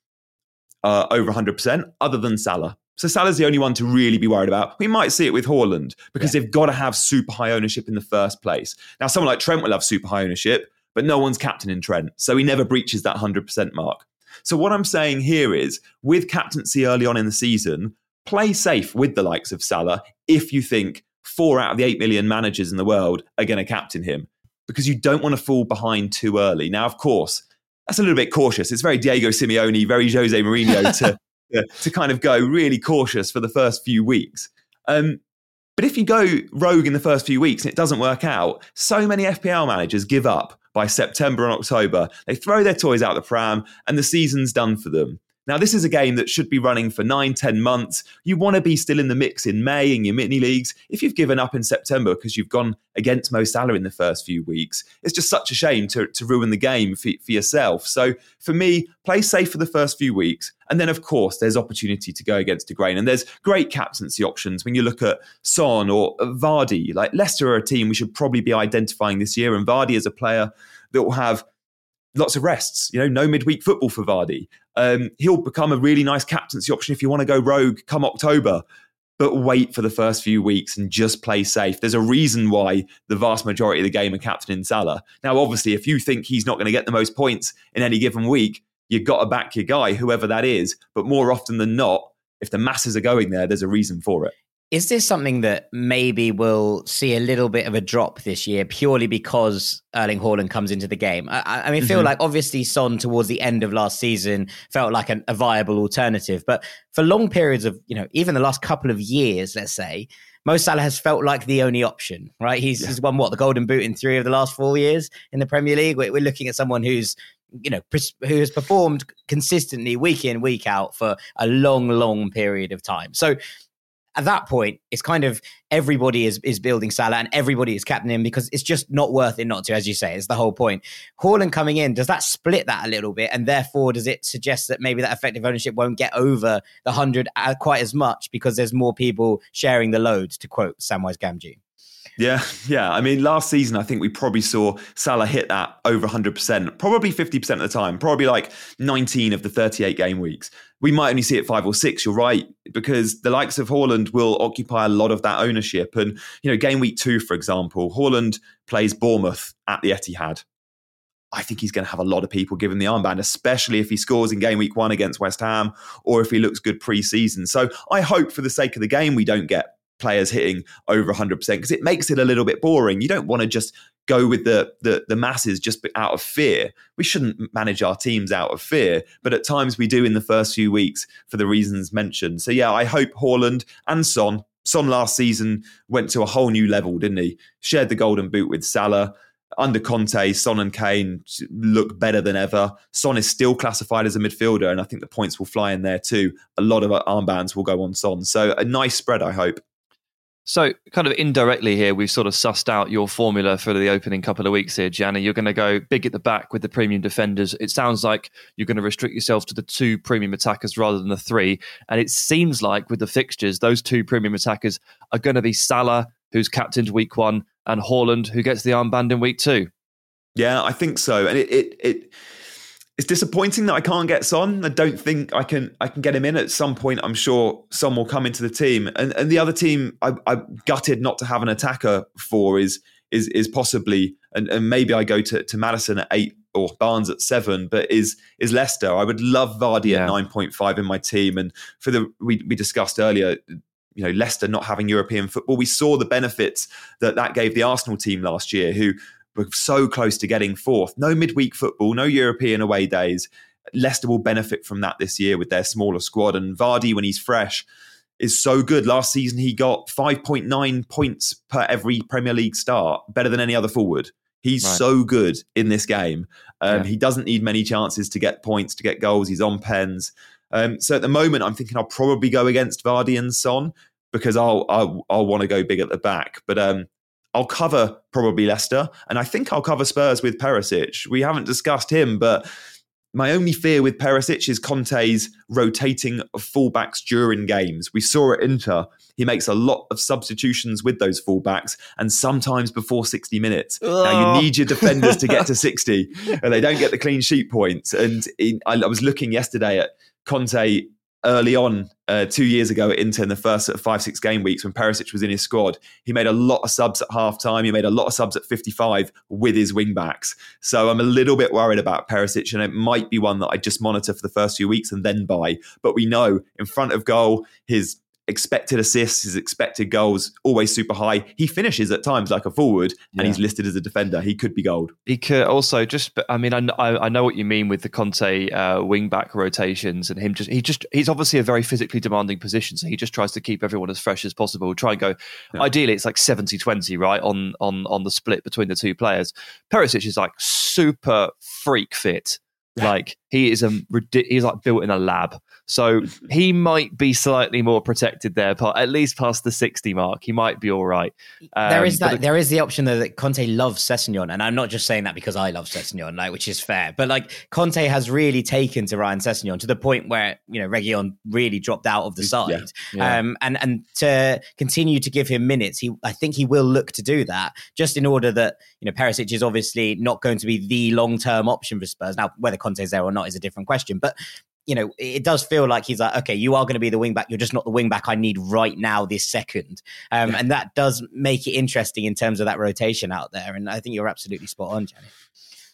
uh, over 100%, other than Salah. So Salah's the only one to really be worried about. We might see it with Haaland because yeah. they've got to have super high ownership in the first place. Now, someone like Trent will have super high ownership, but no one's captain in Trent. So he never breaches that 100% mark. So what I'm saying here is with captaincy early on in the season, play safe with the likes of Salah if you think four out of the 8 million managers in the world are going to captain him because you don't want to fall behind too early. Now, of course, that's a little bit cautious. It's very Diego Simeone, very Jose Mourinho to, to, to kind of go really cautious for the first few weeks. Um, but if you go rogue in the first few weeks and it doesn't work out, so many FPL managers give up by September and October. They throw their toys out the pram and the season's done for them. Now, this is a game that should be running for nine, 10 months. You want to be still in the mix in May in your mini leagues. If you've given up in September because you've gone against Mo Salah in the first few weeks, it's just such a shame to, to ruin the game for, for yourself. So for me, play safe for the first few weeks. And then, of course, there's opportunity to go against De Grain. And there's great captaincy options when you look at Son or Vardy. Like Leicester are a team we should probably be identifying this year. And Vardy is a player that will have lots of rests. You know, no midweek football for Vardy. Um, he'll become a really nice captaincy option if you want to go rogue come October. But wait for the first few weeks and just play safe. There's a reason why the vast majority of the game are captain in Salah. Now, obviously, if you think he's not going to get the most points in any given week, you've got to back your guy, whoever that is. But more often than not, if the masses are going there, there's a reason for it. Is this something that maybe we'll see a little bit of a drop this year purely because Erling Haaland comes into the game? I, I mean, feel mm-hmm. like obviously Son towards the end of last season felt like an, a viable alternative, but for long periods of, you know, even the last couple of years, let's say, Mo Salah has felt like the only option, right? He's, yeah. he's won what the Golden Boot in three of the last four years in the Premier League. We're, we're looking at someone who's you know who has performed consistently week in week out for a long long period of time so at that point, it's kind of everybody is is building Salah and everybody is captaining him because it's just not worth it not to, as you say. It's the whole point. Haaland coming in, does that split that a little bit? And therefore, does it suggest that maybe that effective ownership won't get over the 100 uh, quite as much because there's more people sharing the load, to quote Samwise Gamgee? Yeah, yeah. I mean, last season, I think we probably saw Salah hit that over 100%, probably 50% of the time, probably like 19 of the 38 game weeks. We might only see it five or six, you're right, because the likes of Haaland will occupy a lot of that ownership. And, you know, game week two, for example, Haaland plays Bournemouth at the Etihad. I think he's going to have a lot of people giving the armband, especially if he scores in game week one against West Ham or if he looks good pre season. So I hope for the sake of the game, we don't get players hitting over 100% because it makes it a little bit boring. You don't want to just go with the, the, the masses just out of fear. We shouldn't manage our teams out of fear, but at times we do in the first few weeks for the reasons mentioned. So yeah, I hope Haaland and Son. Son last season went to a whole new level, didn't he? Shared the golden boot with Salah. Under Conte, Son and Kane look better than ever. Son is still classified as a midfielder, and I think the points will fly in there too. A lot of armbands will go on Son. So a nice spread, I hope. So, kind of indirectly here, we've sort of sussed out your formula for the opening couple of weeks here, Gianni. You're going to go big at the back with the premium defenders. It sounds like you're going to restrict yourself to the two premium attackers rather than the three. And it seems like with the fixtures, those two premium attackers are going to be Salah, who's captained week one, and Haaland, who gets the armband in week two. Yeah, I think so. And it, it, it it's disappointing that I can't get Son. I don't think I can I can get him in at some point. I'm sure Son will come into the team, and and the other team I, I'm gutted not to have an attacker for is is is possibly and, and maybe I go to to Madison at eight or Barnes at seven, but is is Leicester. I would love Vardy yeah. at nine point five in my team, and for the we we discussed earlier you know Leicester not having European football. We saw the benefits that that gave the Arsenal team last year, who were so close to getting fourth. No midweek football, no European away days. Leicester will benefit from that this year with their smaller squad. And Vardy, when he's fresh, is so good. Last season, he got 5.9 points per every Premier League start, better than any other forward. He's right. so good in this game. Um, yeah. He doesn't need many chances to get points, to get goals. He's on pens. Um, so at the moment, I'm thinking I'll probably go against Vardy and Son because I'll I'll, I'll want to go big at the back. But um, I'll cover probably Leicester, and I think I'll cover Spurs with Perisic. We haven't discussed him, but my only fear with Perisic is Conte's rotating of fullbacks during games. We saw at Inter, he makes a lot of substitutions with those fullbacks and sometimes before 60 minutes. Oh. Now, you need your defenders to get to 60 and they don't get the clean sheet points. And in, I, I was looking yesterday at Conte early on uh, two years ago at Inter in the first sort of five, six game weeks when Perisic was in his squad. He made a lot of subs at half time. He made a lot of subs at 55 with his wing backs. So I'm a little bit worried about Perisic, and it might be one that I just monitor for the first few weeks and then buy. But we know in front of goal, his expected assists, his expected goals, always super high. He finishes at times like a forward, yeah. and he's listed as a defender. He could be gold. He could also just. I mean, I, I know what you mean with the Conte uh, wing back rotations, and him just. He just. He's obviously a very physically demanding position, so he just tries to keep everyone as fresh as possible. Try and go. Yeah. Ideally, it's like 70-20, right on on on the split between the two players. Perisic is like super freak fit. Like he is a he's like built in a lab. So he might be slightly more protected there, at least past the 60 mark. He might be all right. Um, there is that. The, there is the option though that Conte loves Sessegnon, and I'm not just saying that because I love Sessegnon, like which is fair. But like Conte has really taken to Ryan Sessegnon to the point where you know Reguilón really dropped out of the side, yeah, yeah. Um, and and to continue to give him minutes, he I think he will look to do that just in order that you know Perisic is obviously not going to be the long term option for Spurs. Now whether Conte's there or not is a different question, but you know, it does feel like he's like, okay, you are going to be the wing back. You're just not the wing back I need right now, this second. Um, yeah. And that does make it interesting in terms of that rotation out there. And I think you're absolutely spot on, Gianni.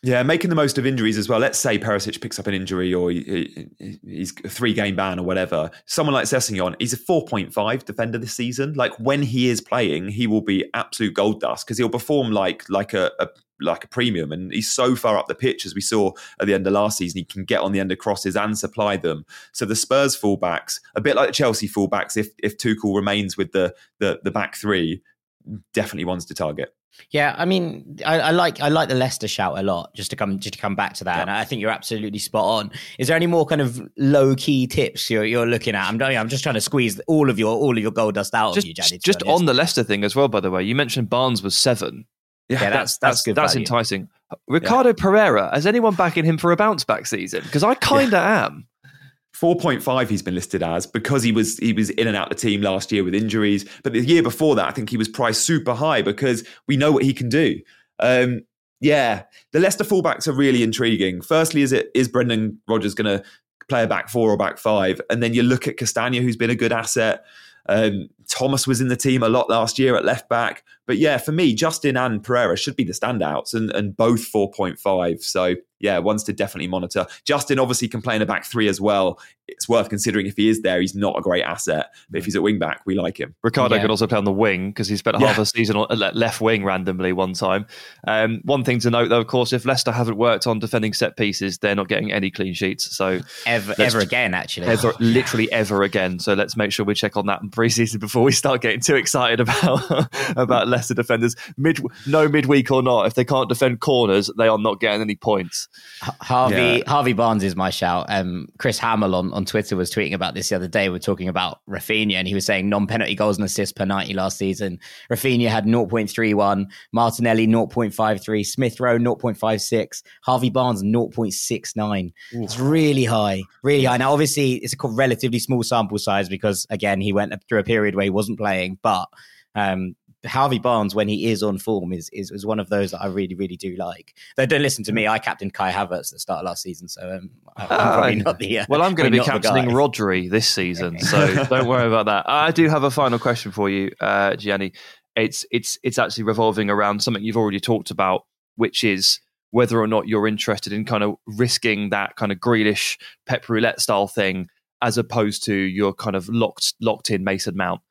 Yeah, making the most of injuries as well. Let's say Perisic picks up an injury or he's a three game ban or whatever. Someone like Sessegnon, he's a 4.5 defender this season. Like when he is playing, he will be absolute gold dust because he'll perform like like a, a like a premium. And he's so far up the pitch, as we saw at the end of last season, he can get on the end of crosses and supply them. So the Spurs fullbacks, a bit like the Chelsea fullbacks, if if Tuchel remains with the the, the back three, definitely ones to target. Yeah, I mean, I, I, like I like the Leicester shout a lot. Just to come just to come back to that, yeah. and I think you're absolutely spot on. Is there any more kind of low key tips you're, you're looking at? I'm I'm just trying to squeeze all of your all of your gold dust out just, of you, Gianni. Just on the Leicester thing as well, by the way, you mentioned Barnes was seven. Yeah, yeah that's, that's, that's That's value. enticing. Ricardo yeah. Pereira, has anyone backing him for a bounce back season? Because I kind of yeah. am. 4.5 he's been listed as because he was he was in and out the team last year with injuries but the year before that I think he was priced super high because we know what he can do um, yeah the Leicester fullbacks are really intriguing firstly is it is Brendan Rodgers going to play a back four or back five and then you look at Castagna who's been a good asset um, Thomas was in the team a lot last year at left back. But yeah, for me, Justin and Pereira should be the standouts and, and both 4.5. So yeah, ones to definitely monitor. Justin obviously can play in a back three as well. It's worth considering if he is there, he's not a great asset. But if he's at wing back, we like him. Ricardo yeah. could also play on the wing because he spent yeah. half a season on left wing randomly one time. Um, one thing to note, though, of course, if Leicester haven't worked on defending set pieces, they're not getting any clean sheets. So ever, ever again, actually, ever, literally ever again. So let's make sure we check on that in preseason before we start getting too excited about about Leicester defenders. Mid, no midweek or not, if they can't defend corners, they are not getting any points. Harvey yeah. Harvey Barnes is my shout. Um, Chris Hamill on, on Twitter was tweeting about this the other day. We're talking about Raphinha, and he was saying non penalty goals and assists per ninety last season. Raphinha had 0.31, Martinelli 0.53, Smith Rowe 0.56, Harvey Barnes 0.69. Ooh. It's really high, really high. Now, obviously, it's a relatively small sample size because again, he went through a period where he wasn't playing, but um, Harvey Barnes, when he is on form, is, is, is one of those that I really, really do like. Though don't listen to me, I captained Kai Havertz at the start of last season, so um, I'm probably not the. Uh, well, I'm going to be captaining Rodri this season, so don't worry about that. I do have a final question for you, uh, Gianni. It's it's it's actually revolving around something you've already talked about, which is whether or not you're interested in kind of risking that kind of Grealish Pep roulette style thing as opposed to your kind of locked locked in Mason Mount.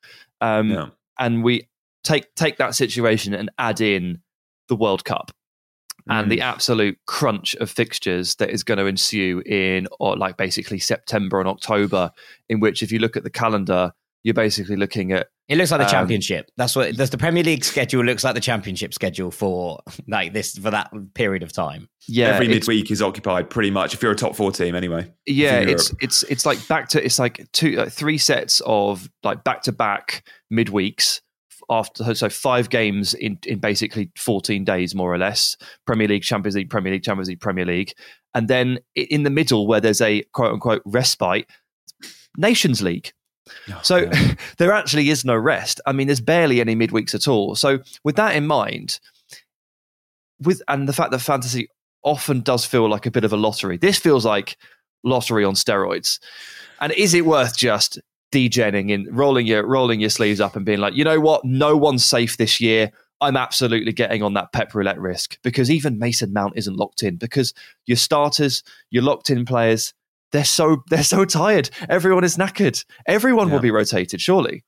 Um, yeah. And we take take that situation and add in the World Cup and the mm. absolute crunch of fixtures that is going to ensue in or like basically September and October in which if you look at the calendar you're basically looking at it looks like the um, championship. That's what does the premier league schedule looks like the championship schedule for like this for that period of time. Yeah every midweek is occupied pretty much if you're a top four team anyway yeah it's it's it's like back to it's like two uh, three sets of like back to back midweeks after so five games in in basically 14 days more or less. Premier league champions league premier league champions league premier league. And then in the middle where there's a quote unquote respite nations league. Oh, so yeah. there actually is no rest. I mean there's barely any midweeks at all. So with that in mind with and the fact that fantasy often does feel like a bit of a lottery. This feels like lottery on steroids. And is it worth just degenning and rolling your rolling your sleeves up and being like, you know what, no one's safe this year. I'm absolutely getting on that pep roulette risk because even Mason Mount isn't locked in because your starters, your locked in players, they're so they're so tired. Everyone is knackered. Everyone yeah. will be rotated, surely.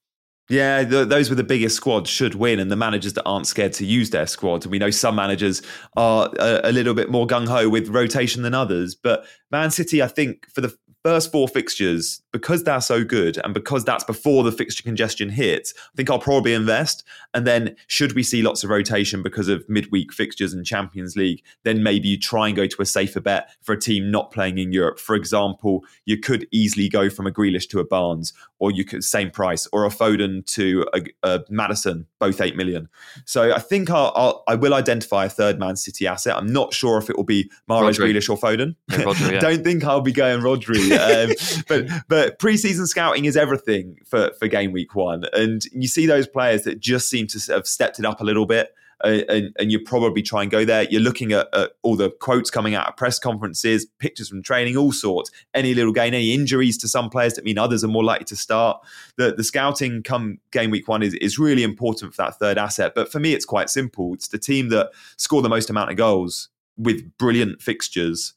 Yeah, the, those with the biggest squads should win, and the managers that aren't scared to use their squad. And we know some managers are a, a little bit more gung ho with rotation than others. But Man City, I think, for the first four fixtures, because they're so good and because that's before the fixture congestion hits, I think I'll probably invest. And then, should we see lots of rotation because of midweek fixtures and Champions League, then maybe you try and go to a safer bet for a team not playing in Europe. For example, you could easily go from a Grealish to a Barnes, or you could same price, or a Foden to a, a Maddison, both eight million. So I think I'll, I'll I will identify a third Man City asset. I'm not sure if it will be Mahrez, Grealish, or Foden. Yeah, Rodri, yeah. Don't think I'll be going Rodri. Um, but but preseason scouting is everything for for game week one, and you see those players that just seem to have stepped it up a little bit. Uh, and, and, you probably try and go there. You're looking at, at, all the quotes coming out of press conferences, pictures from training, all sorts. Any little gain, any injuries to some players that mean others are more likely to start. The the scouting come game week one is, is really important for that third asset. But for me, it's quite simple. It's the team that score the most amount of goals with brilliant fixtures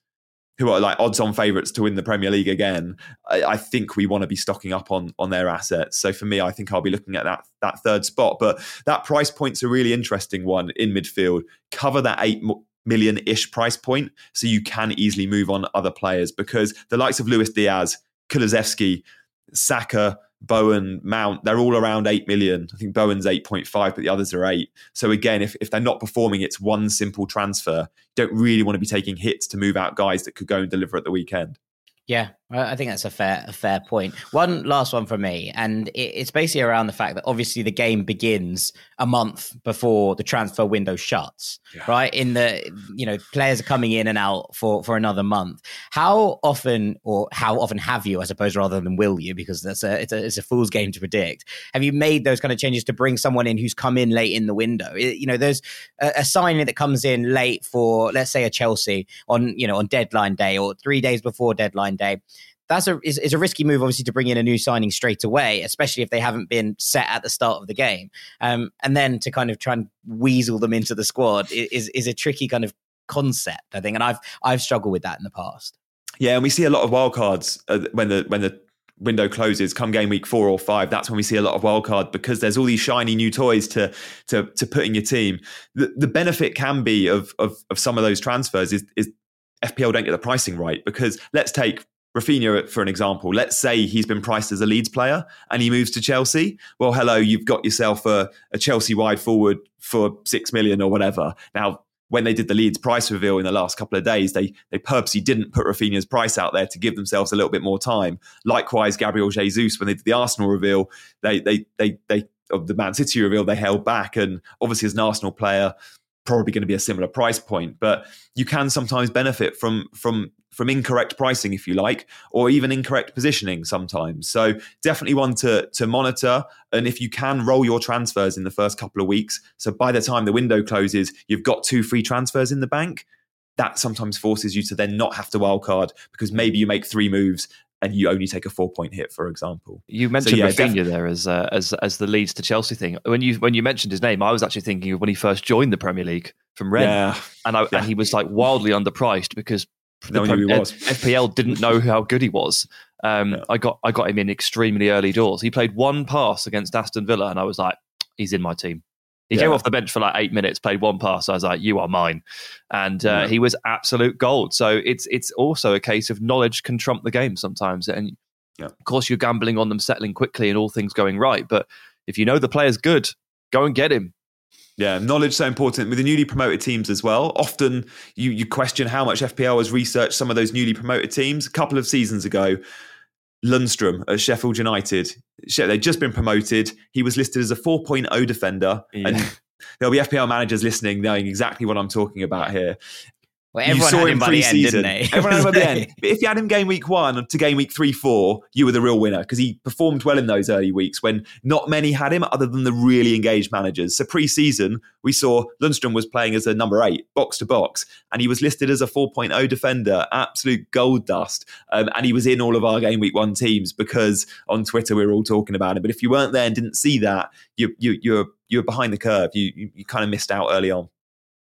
who are like odds on favourites to win the Premier League again, I, I, think we want to be stocking up on on their assets. So for me, I think I'll be looking at that that third spot. But that price point's a really interesting one in midfield. Cover that eight million ish price point, so you can easily move on other players because the likes of Luis Diaz, Kulusevski, Saka, Bowen, Mount, they're all around 8 million. I think Bowen's 8.5, but the others are 8. So again, if, if they're not performing, it's one simple transfer. Don't really want to be taking hits to move out guys that could go and deliver at the weekend. Yeah, I think that's a fair a fair point. One last one for me, and it's basically around the fact that obviously the game begins a month before the transfer window shuts, yeah. right? In the you know players are coming in and out for for another month. How often, or how often have you, I suppose, rather than will you, because that's a it's a it's a fool's game to predict. Have you made those kind of changes to bring someone in who's come in late in the window? You know, there's a, a signing that comes in late for let's say a Chelsea on you know on deadline day or three days before deadline day that's a is, is, a risky move, obviously, to bring in a new signing straight away, especially if they haven't been set at the start of the game. Um, and then to kind of try and weasel them into the squad is is a tricky kind of concept, I think. And I've I've struggled with that in the past. Yeah, and we see a lot of wildcards uh, when the when the window closes come game week four or five that's when we see a lot of wildcard because there's all these shiny new toys to to to put in your team the, the benefit can be of, of of some of those transfers is is FPL don't get the pricing right because let's take Raphinha, for an example, let's say he's been priced as a Leeds player and he moves to Chelsea. Well, hello, you've got yourself a, a Chelsea wide forward for six million or whatever. Now, when they did the Leeds price reveal in the last couple of days, they they purposely didn't put Raphinha's price out there to give themselves a little bit more time. Likewise, Gabriel Jesus, when they did the Arsenal reveal, they they they they of the Man City reveal, they held back. And obviously, as an Arsenal player, probably going to be a similar price point. But you can sometimes benefit from from from incorrect pricing, if you like, or even incorrect positioning sometimes. So definitely one to to monitor. And if you can roll your transfers in the first couple of weeks, so by the time the window closes, you've got two free transfers in the bank. That sometimes forces you to then not have to wildcard because maybe you make three moves and you only take a four point hit, for example. You mentioned so, yeah, Raphinha def- there as uh, as as the Leeds to Chelsea thing. When you when you mentioned his name, I was actually thinking of when he first joined the Premier League from Rennes, yeah. and I, yeah. and he was like wildly underpriced because no one knew who he was. FPL didn't know how good he was. Um, yeah. I got I got him in extremely early doors. He played one pass against Aston Villa, and I was like, he's in my team. He yeah. came off the bench for like eight minutes, played one pass. I was like, "You are mine," and uh, yeah. he was absolute gold. So it's it's also a case of knowledge can trump the game sometimes, and yeah. of course you're gambling on them settling quickly and all things going right. But if you know the player's good, go and get him. Yeah, knowledge so important with the newly promoted teams as well. Often you you question how much FPL has researched some of those newly promoted teams. A couple of seasons ago, Lundstram at Sheffield United. They'd just been promoted. He was listed as a 4.0 defender. Yeah. And there'll be FPL managers listening knowing exactly what I'm talking about here. Well, everyone you saw him pre-season. End, everyone had him by the end. But if you had him game week one to game week three, four, you were the real winner because he performed well in those early weeks when not many had him other than the really engaged managers. So pre-season, we saw Lundstram was playing as a number eight, box to box, and he was listed as a 4.0 defender, absolute gold dust. Um, and he was in all of our game week one teams because on Twitter we were all talking about him. But if you weren't there and didn't see that, you, you, you're you're behind the curve. You, you, you kind of missed out early on.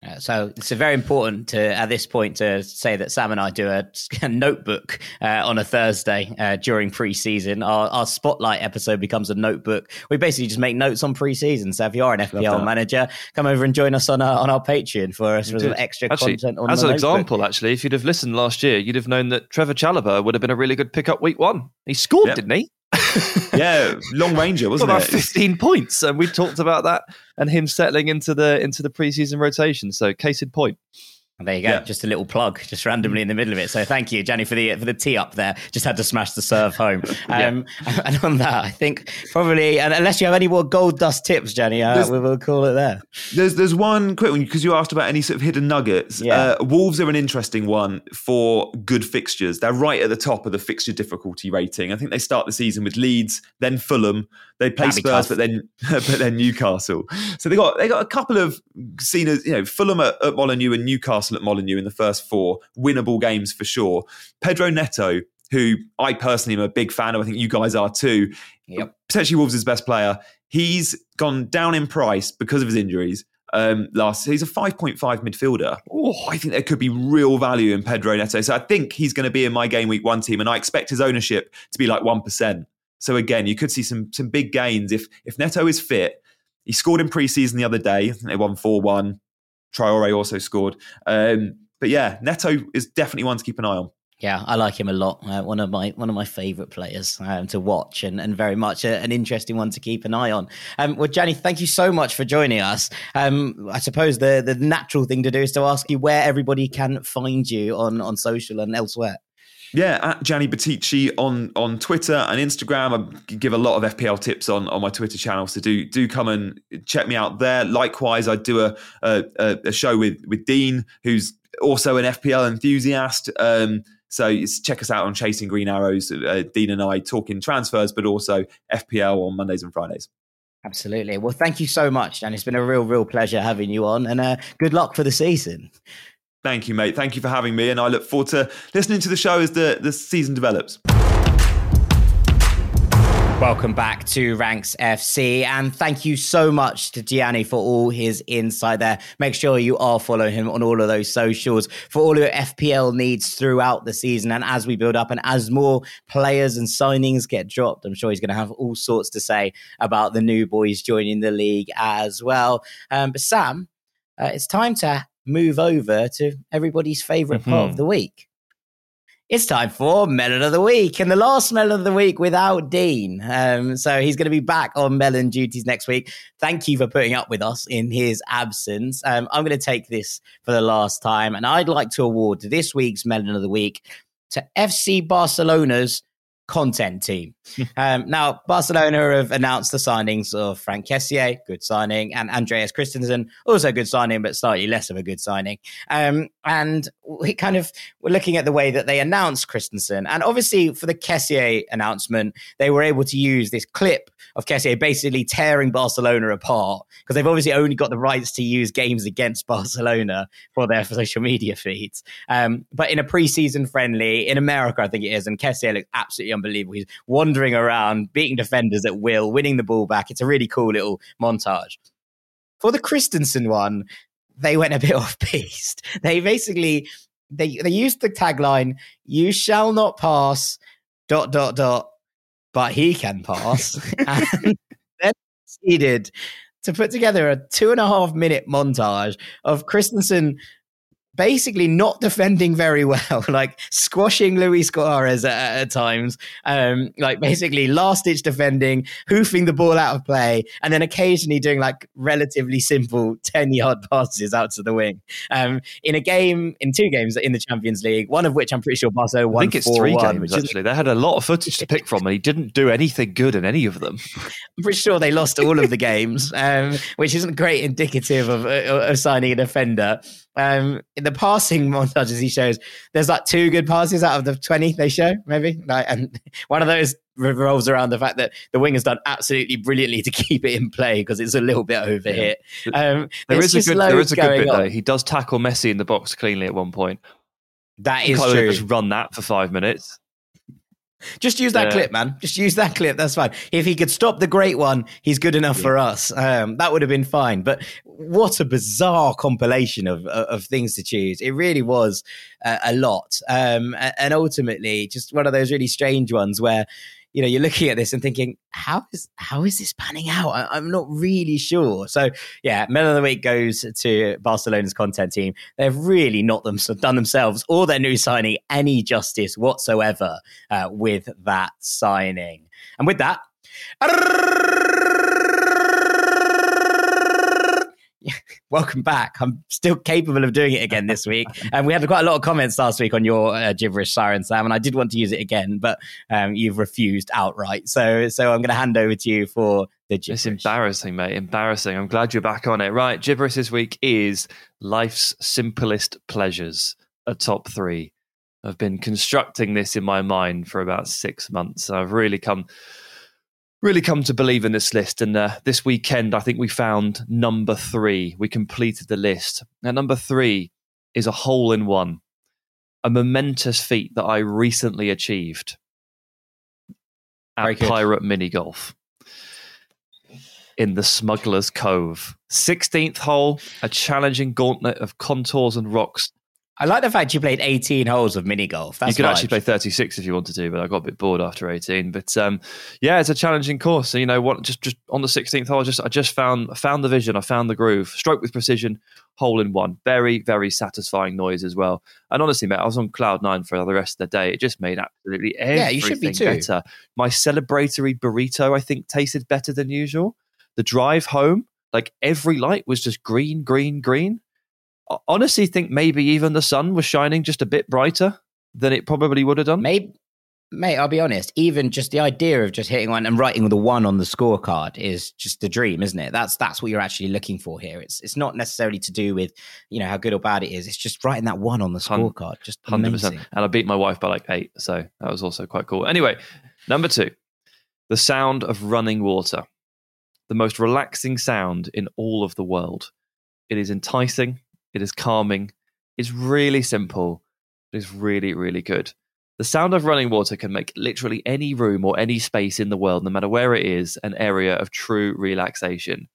Uh, so it's very important to at this point to say that Sam and I do a, a notebook uh, on a Thursday uh, during pre-season. Our, our, spotlight episode becomes a notebook. We basically just make notes on pre-season. So if you are an FPL manager, come over and join us on our on our Patreon for, for some extra actually, content. On as an notebook. example, actually, if you'd have listened last year, you'd have known that Trevor Chalobah would have been a really good pickup week one. He scored, yep. didn't he? yeah, long ranger, wasn't about it? Fifteen points, and we talked about that and him settling into the into the preseason rotation. So, case in point. There you go. Yeah. Just a little plug, just randomly in the middle of it. So thank you, Gianni, for the for the tee up there. Just had to smash the serve home. Um, yeah. And on that, I think probably, and unless you have any more gold dust tips, Gianni, uh, we will call it there. There's there's one quick one because you asked about any sort of hidden nuggets. Yeah. Uh, Wolves are an interesting one for good fixtures. They're right at the top of the fixture difficulty rating. I think they start the season with Leeds, then Fulham, they play That'd Spurs, but then but then Newcastle. So they got they got a couple of seen as you know Fulham at, at Molineux and Newcastle at Molineux in the first four winnable games for sure. Pedro Neto, who I personally am a big fan of, I think you guys are too. Yep. Potentially Wolves' best player. He's gone down in price because of his injuries. Um, last he's a 5.5 midfielder. Oh, I think there could be real value in Pedro Neto. So I think he's going to be in my game week one team, and I expect his ownership to be like one percent. So again, you could see some some big gains if if Neto is fit. He scored in preseason the other day. They won four one. Traore also scored. Um, but yeah, Neto is definitely one to keep an eye on. Yeah, I like him a lot. Uh, one of my one of my favourite players um, to watch, and, and very much a, an interesting one to keep an eye on. Um, well, Gianni, thank you so much for joining us. Um, I suppose the the natural thing to do is to ask you where everybody can find you on on social and elsewhere. Yeah, at Gianni Buttici on on Twitter and Instagram. I give a lot of FPL tips on, on my Twitter channel, so do do come and check me out there. Likewise, I do a a, a show with with Dean, who's also an FPL enthusiast. Um, so check us out on Chasing Green Arrows. Uh, Dean and I talking transfers, but also FPL on Mondays and Fridays. Absolutely. Well, thank you so much, Dan. it's been a real, real pleasure having you on, and uh, good luck for the season. Thank you, mate. Thank you for having me. And I look forward to listening to the show as the, the season develops. Welcome back to Ranks FC, and thank you so much to Gianni for all his insight there. Make sure you are following him on all of those socials for all your FPL needs throughout the season. And as we build up and as more players and signings get dropped, I'm sure he's going to have all sorts to say about the new boys joining the league as well. Um, but Sam, uh, it's time to move over to everybody's favorite mm-hmm. part of mm-hmm. the week. It's time for Melon of the Week, and the last Melon of the Week without Dean. Um, so he's going to be back on Melon duties next week. Thank you for putting up with us in his absence. Um, I'm going to take this for the last time, and I'd like to award this week's Melon of the Week to FC Barcelona's content team. Um, now, Barcelona have announced the signings of Frank Kessié, good signing, and Andreas Christensen, also good signing, but slightly less of a good signing. Um, and we kind of were looking at the way that they announced Christensen. And obviously, for the Kessié announcement, they were able to use this clip of Kessié basically tearing Barcelona apart because they've obviously only got the rights to use games against Barcelona for their social media feeds. Um, but in a preseason friendly in America, I think it is, and Kessié looks absolutely unbelievable. He's wandering around, beating defenders at will, winning the ball back. It's a really cool little montage. For the Christensen one, they went a bit off piste. They basically they they used the tagline "You shall not pass." Dot dot dot. But he can pass. and then proceeded to put together a two and a half minute montage of Christensen basically not defending very well, like squashing Luis Suarez at, at times, um, like basically last ditch defending, hoofing the ball out of play, and then occasionally doing like relatively simple 10 yard passes out to the wing. Um, in a game, in two games in the Champions League, one of which I'm pretty sure Barcelona won. I think it's three games, actually. They had a lot of footage to pick from, and he didn't do anything good in any of them. I'm pretty sure they lost all of the games, um, which isn't great indicative of, of signing a defender. Um, in the passing montages he shows, there's like two good passes out of the 20 they show, maybe. Like, and one of those revolves around the fact that the wing has done absolutely brilliantly to keep it in play because it's a little bit overhit. Um, there is a good, there is a good bit on. though. He does tackle Messi in the box cleanly at one point. That is true. Just run that for five minutes. Just use that yeah. clip, man. Just use that clip. That's fine. If he could stop the great one, he's good enough yeah. for us. Um, that would have been fine. But what a bizarre compilation of of things to choose. It really was uh, a lot, um, and ultimately, just one of those really strange ones where you know, you're looking at this and thinking, how is how is this panning out? I, am not really sure. So yeah, Men of the Week goes to Barcelona's content team. They've really not them, done themselves or their new signing any justice whatsoever uh, with that signing. And with that. welcome back. I'm still capable of doing it again this week. And we had quite a lot of comments last week on your uh, gibberish siren, Sam, and I did want to use it again, but um, you've refused outright. So, so I'm going to hand over to you for the gibberish. It's embarrassing, mate. Embarrassing. I'm glad you're back on it. Right, gibberish this week is life's simplest pleasures. A top three. I've been constructing this in my mind for about six months. I've really come really come to believe in this list. And uh, this weekend, I think we found number three. We completed the list. Now, number three is a hole in one, a momentous feat that I recently achieved at Pirate Mini Golf in the Smuggler's Cove. 16th hole, a challenging gauntlet of contours and rocks I like the fact you played 18 holes of mini golf. That's you could actually play 36 if you wanted to, but I got a bit bored after 18. But um, yeah, it's a challenging course. So, you know what? Just just on the 16th hole, I just I just found found the vision. I found the groove. Stroke with precision, hole in one. Very very satisfying noise as well. And honestly, mate, I was on cloud nine for the rest of the day. It just made absolutely everything yeah, you should be too. better. My celebratory burrito, I think, tasted better than usual. The drive home, like every light was just green, green, green honestly think maybe even the sun was shining just a bit brighter than it probably would have done. Maybe, mate, I'll be honest. Even just the idea of just hitting one and writing the one on the scorecard is just a dream, isn't it? That's that's what you're actually looking for here. It's it's not necessarily to do with you know how good or bad it is. It's just writing that one on the scorecard. Just hundred percent. And I beat my wife by like eight, so that was also quite cool. Anyway, number two, the sound of running water, the most relaxing sound in all of the world. It is enticing it is calming. It's really simple. It's really, really good. The sound of running water can make literally any room or any space in the world, no matter where it is, an area of true relaxation.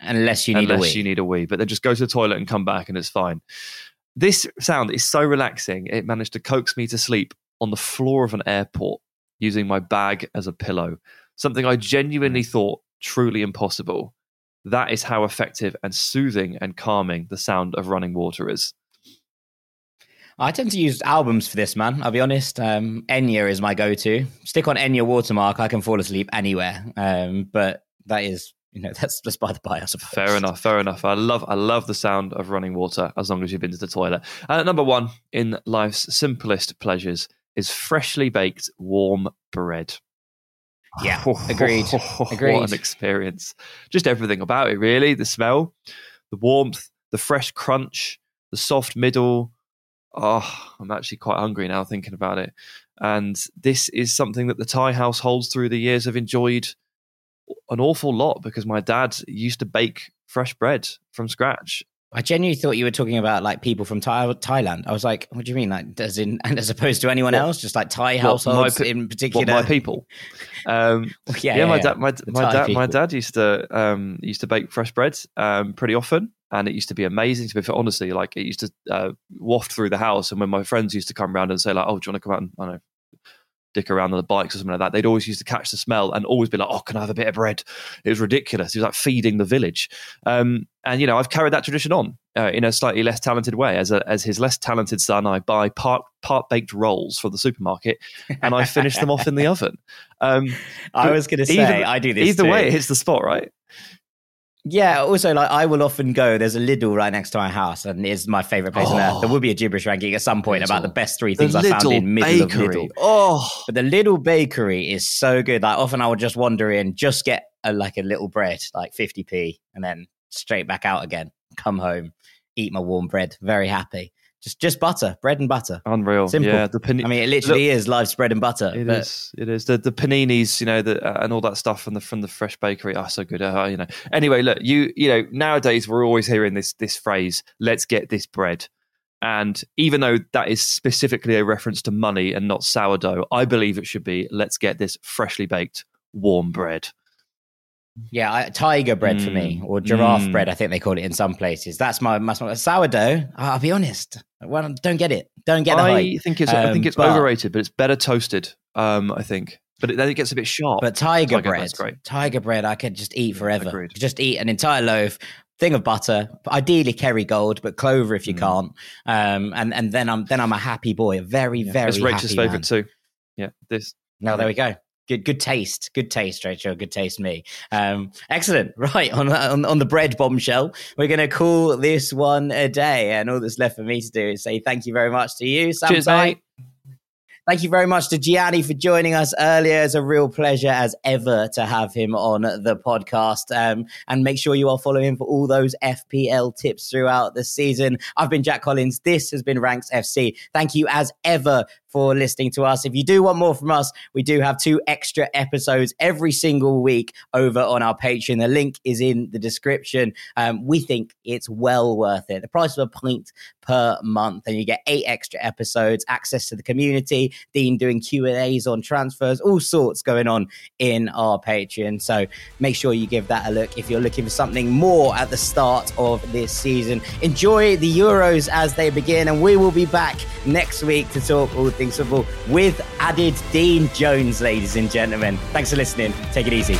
Unless you need Unless a wee. you need a wee. But then just go to the toilet and come back and it's fine. This sound is so relaxing, it managed to coax me to sleep on the floor of an airport using my bag as a pillow. Something I genuinely hmm. thought truly impossible. That is how effective and soothing and calming the sound of running water is. I tend to use albums for this, man. I'll be honest. Um, Enya is my go-to. Stick on Enya watermark, I can fall asleep anywhere. Um, but that is, you know, that's just by the by, I suppose. Fair enough. Fair enough. I love, I love the sound of running water as long as you've been to the toilet. And number one in life's simplest pleasures is freshly baked warm bread. Yeah, agreed. agreed. What an experience. Just everything about it, really. The smell, the warmth, the fresh crunch, the soft middle. Oh, I'm actually quite hungry now thinking about it. And this is something that the Tighe households through the years have enjoyed an awful lot because my dad used to bake fresh bread from scratch I genuinely thought you were talking about like people from Thai- Thailand. I was like, what do you mean? Like, as in, and as opposed to anyone else, just like Thai households in particular. my people. Um, well, yeah, yeah, yeah, my dad, my, my dad, people. my dad used to um, used to bake fresh bread um, pretty often, and it used to be amazing. To be for honestly, like it used to uh, waft through the house, and when my friends used to come around and say like, "Oh, do you want to come out and I don't know, dick around on the bikes or something like that?" They'd always used to catch the smell and always be like, "Oh, can I have a bit of bread?" It was ridiculous. It was like feeding the village, um, and you know, I've carried that tradition on uh, in a slightly less talented way. As a, as his less talented son, I buy part part baked rolls from the supermarket, and I finish them off in the oven. Um, I was going to say, either, I do this. Either too. way, it hits the spot, right? Yeah. Also, like I will often go. There's a Lidl right next to my house, and it's my favorite place oh, on earth. There will be a gibberish ranking at some point Lidl. about the best three things I found in middle bakery. of Lidl. Oh, but the Lidl bakery is so good. Like often, I would just wander in, just get a, like a little bread, like 50p, and then straight back out again. Come home, eat my warm bread. Very happy just just butter, bread and butter. Unreal. Simple. Yeah, the pan- I mean, it literally Look, is live bread and butter. It is. It is. The the paninis, you know, the, uh, and all that stuff from the from the fresh bakery. Oh, so good. Uh, you know. Anyway, look, you you know, nowadays we're always hearing this this phrase, "Let's get this bread." And even though that is specifically a reference to money and not sourdough, I believe it should be, "Let's get this freshly baked warm bread." Yeah, I, tiger bread mm. for me, mm. or giraffe mm. bread. I think they call it in some places. That's my, my sourdough. I'll be honest. Well, don't get it. Don't get. I hype. think it's. Um, I think it's but, overrated, but it's better toasted. Um, I think, but it, then it gets a bit sharp. But tiger, tiger bread, tiger bread, I could just eat forever. Yeah, just eat an entire loaf, thing of butter, ideally Kerrygold, but clover if you mm. can't. Um, and and then I'm then I'm a happy boy, a very yeah. very. It's Rachel's favorite too. Yeah, this. No, there we go good good taste good taste rachel good taste me um excellent right on, on on the bread bombshell we're gonna call this one a day and all that's left for me to do is say thank you very much to you Sam Cheers, mate. Thank you very much to Gianni for joining us earlier. It's a real pleasure as ever to have him on the podcast. Um, and make sure you are following him for all those FPL tips throughout the season. I've been Jack Collins. This has been Ranks FC. Thank you as ever for listening to us. If you do want more from us, we do have two extra episodes every single week over on our Patreon. The link is in the description. Um, we think it's well worth it. The price of a pint per month, and you get eight extra episodes, access to the community, Dean doing Q and A's on transfers, all sorts going on in our Patreon. So make sure you give that a look if you're looking for something more at the start of this season. Enjoy the Euros as they begin, and we will be back next week to talk all things football with added Dean Jones, ladies and gentlemen. Thanks for listening. Take it easy.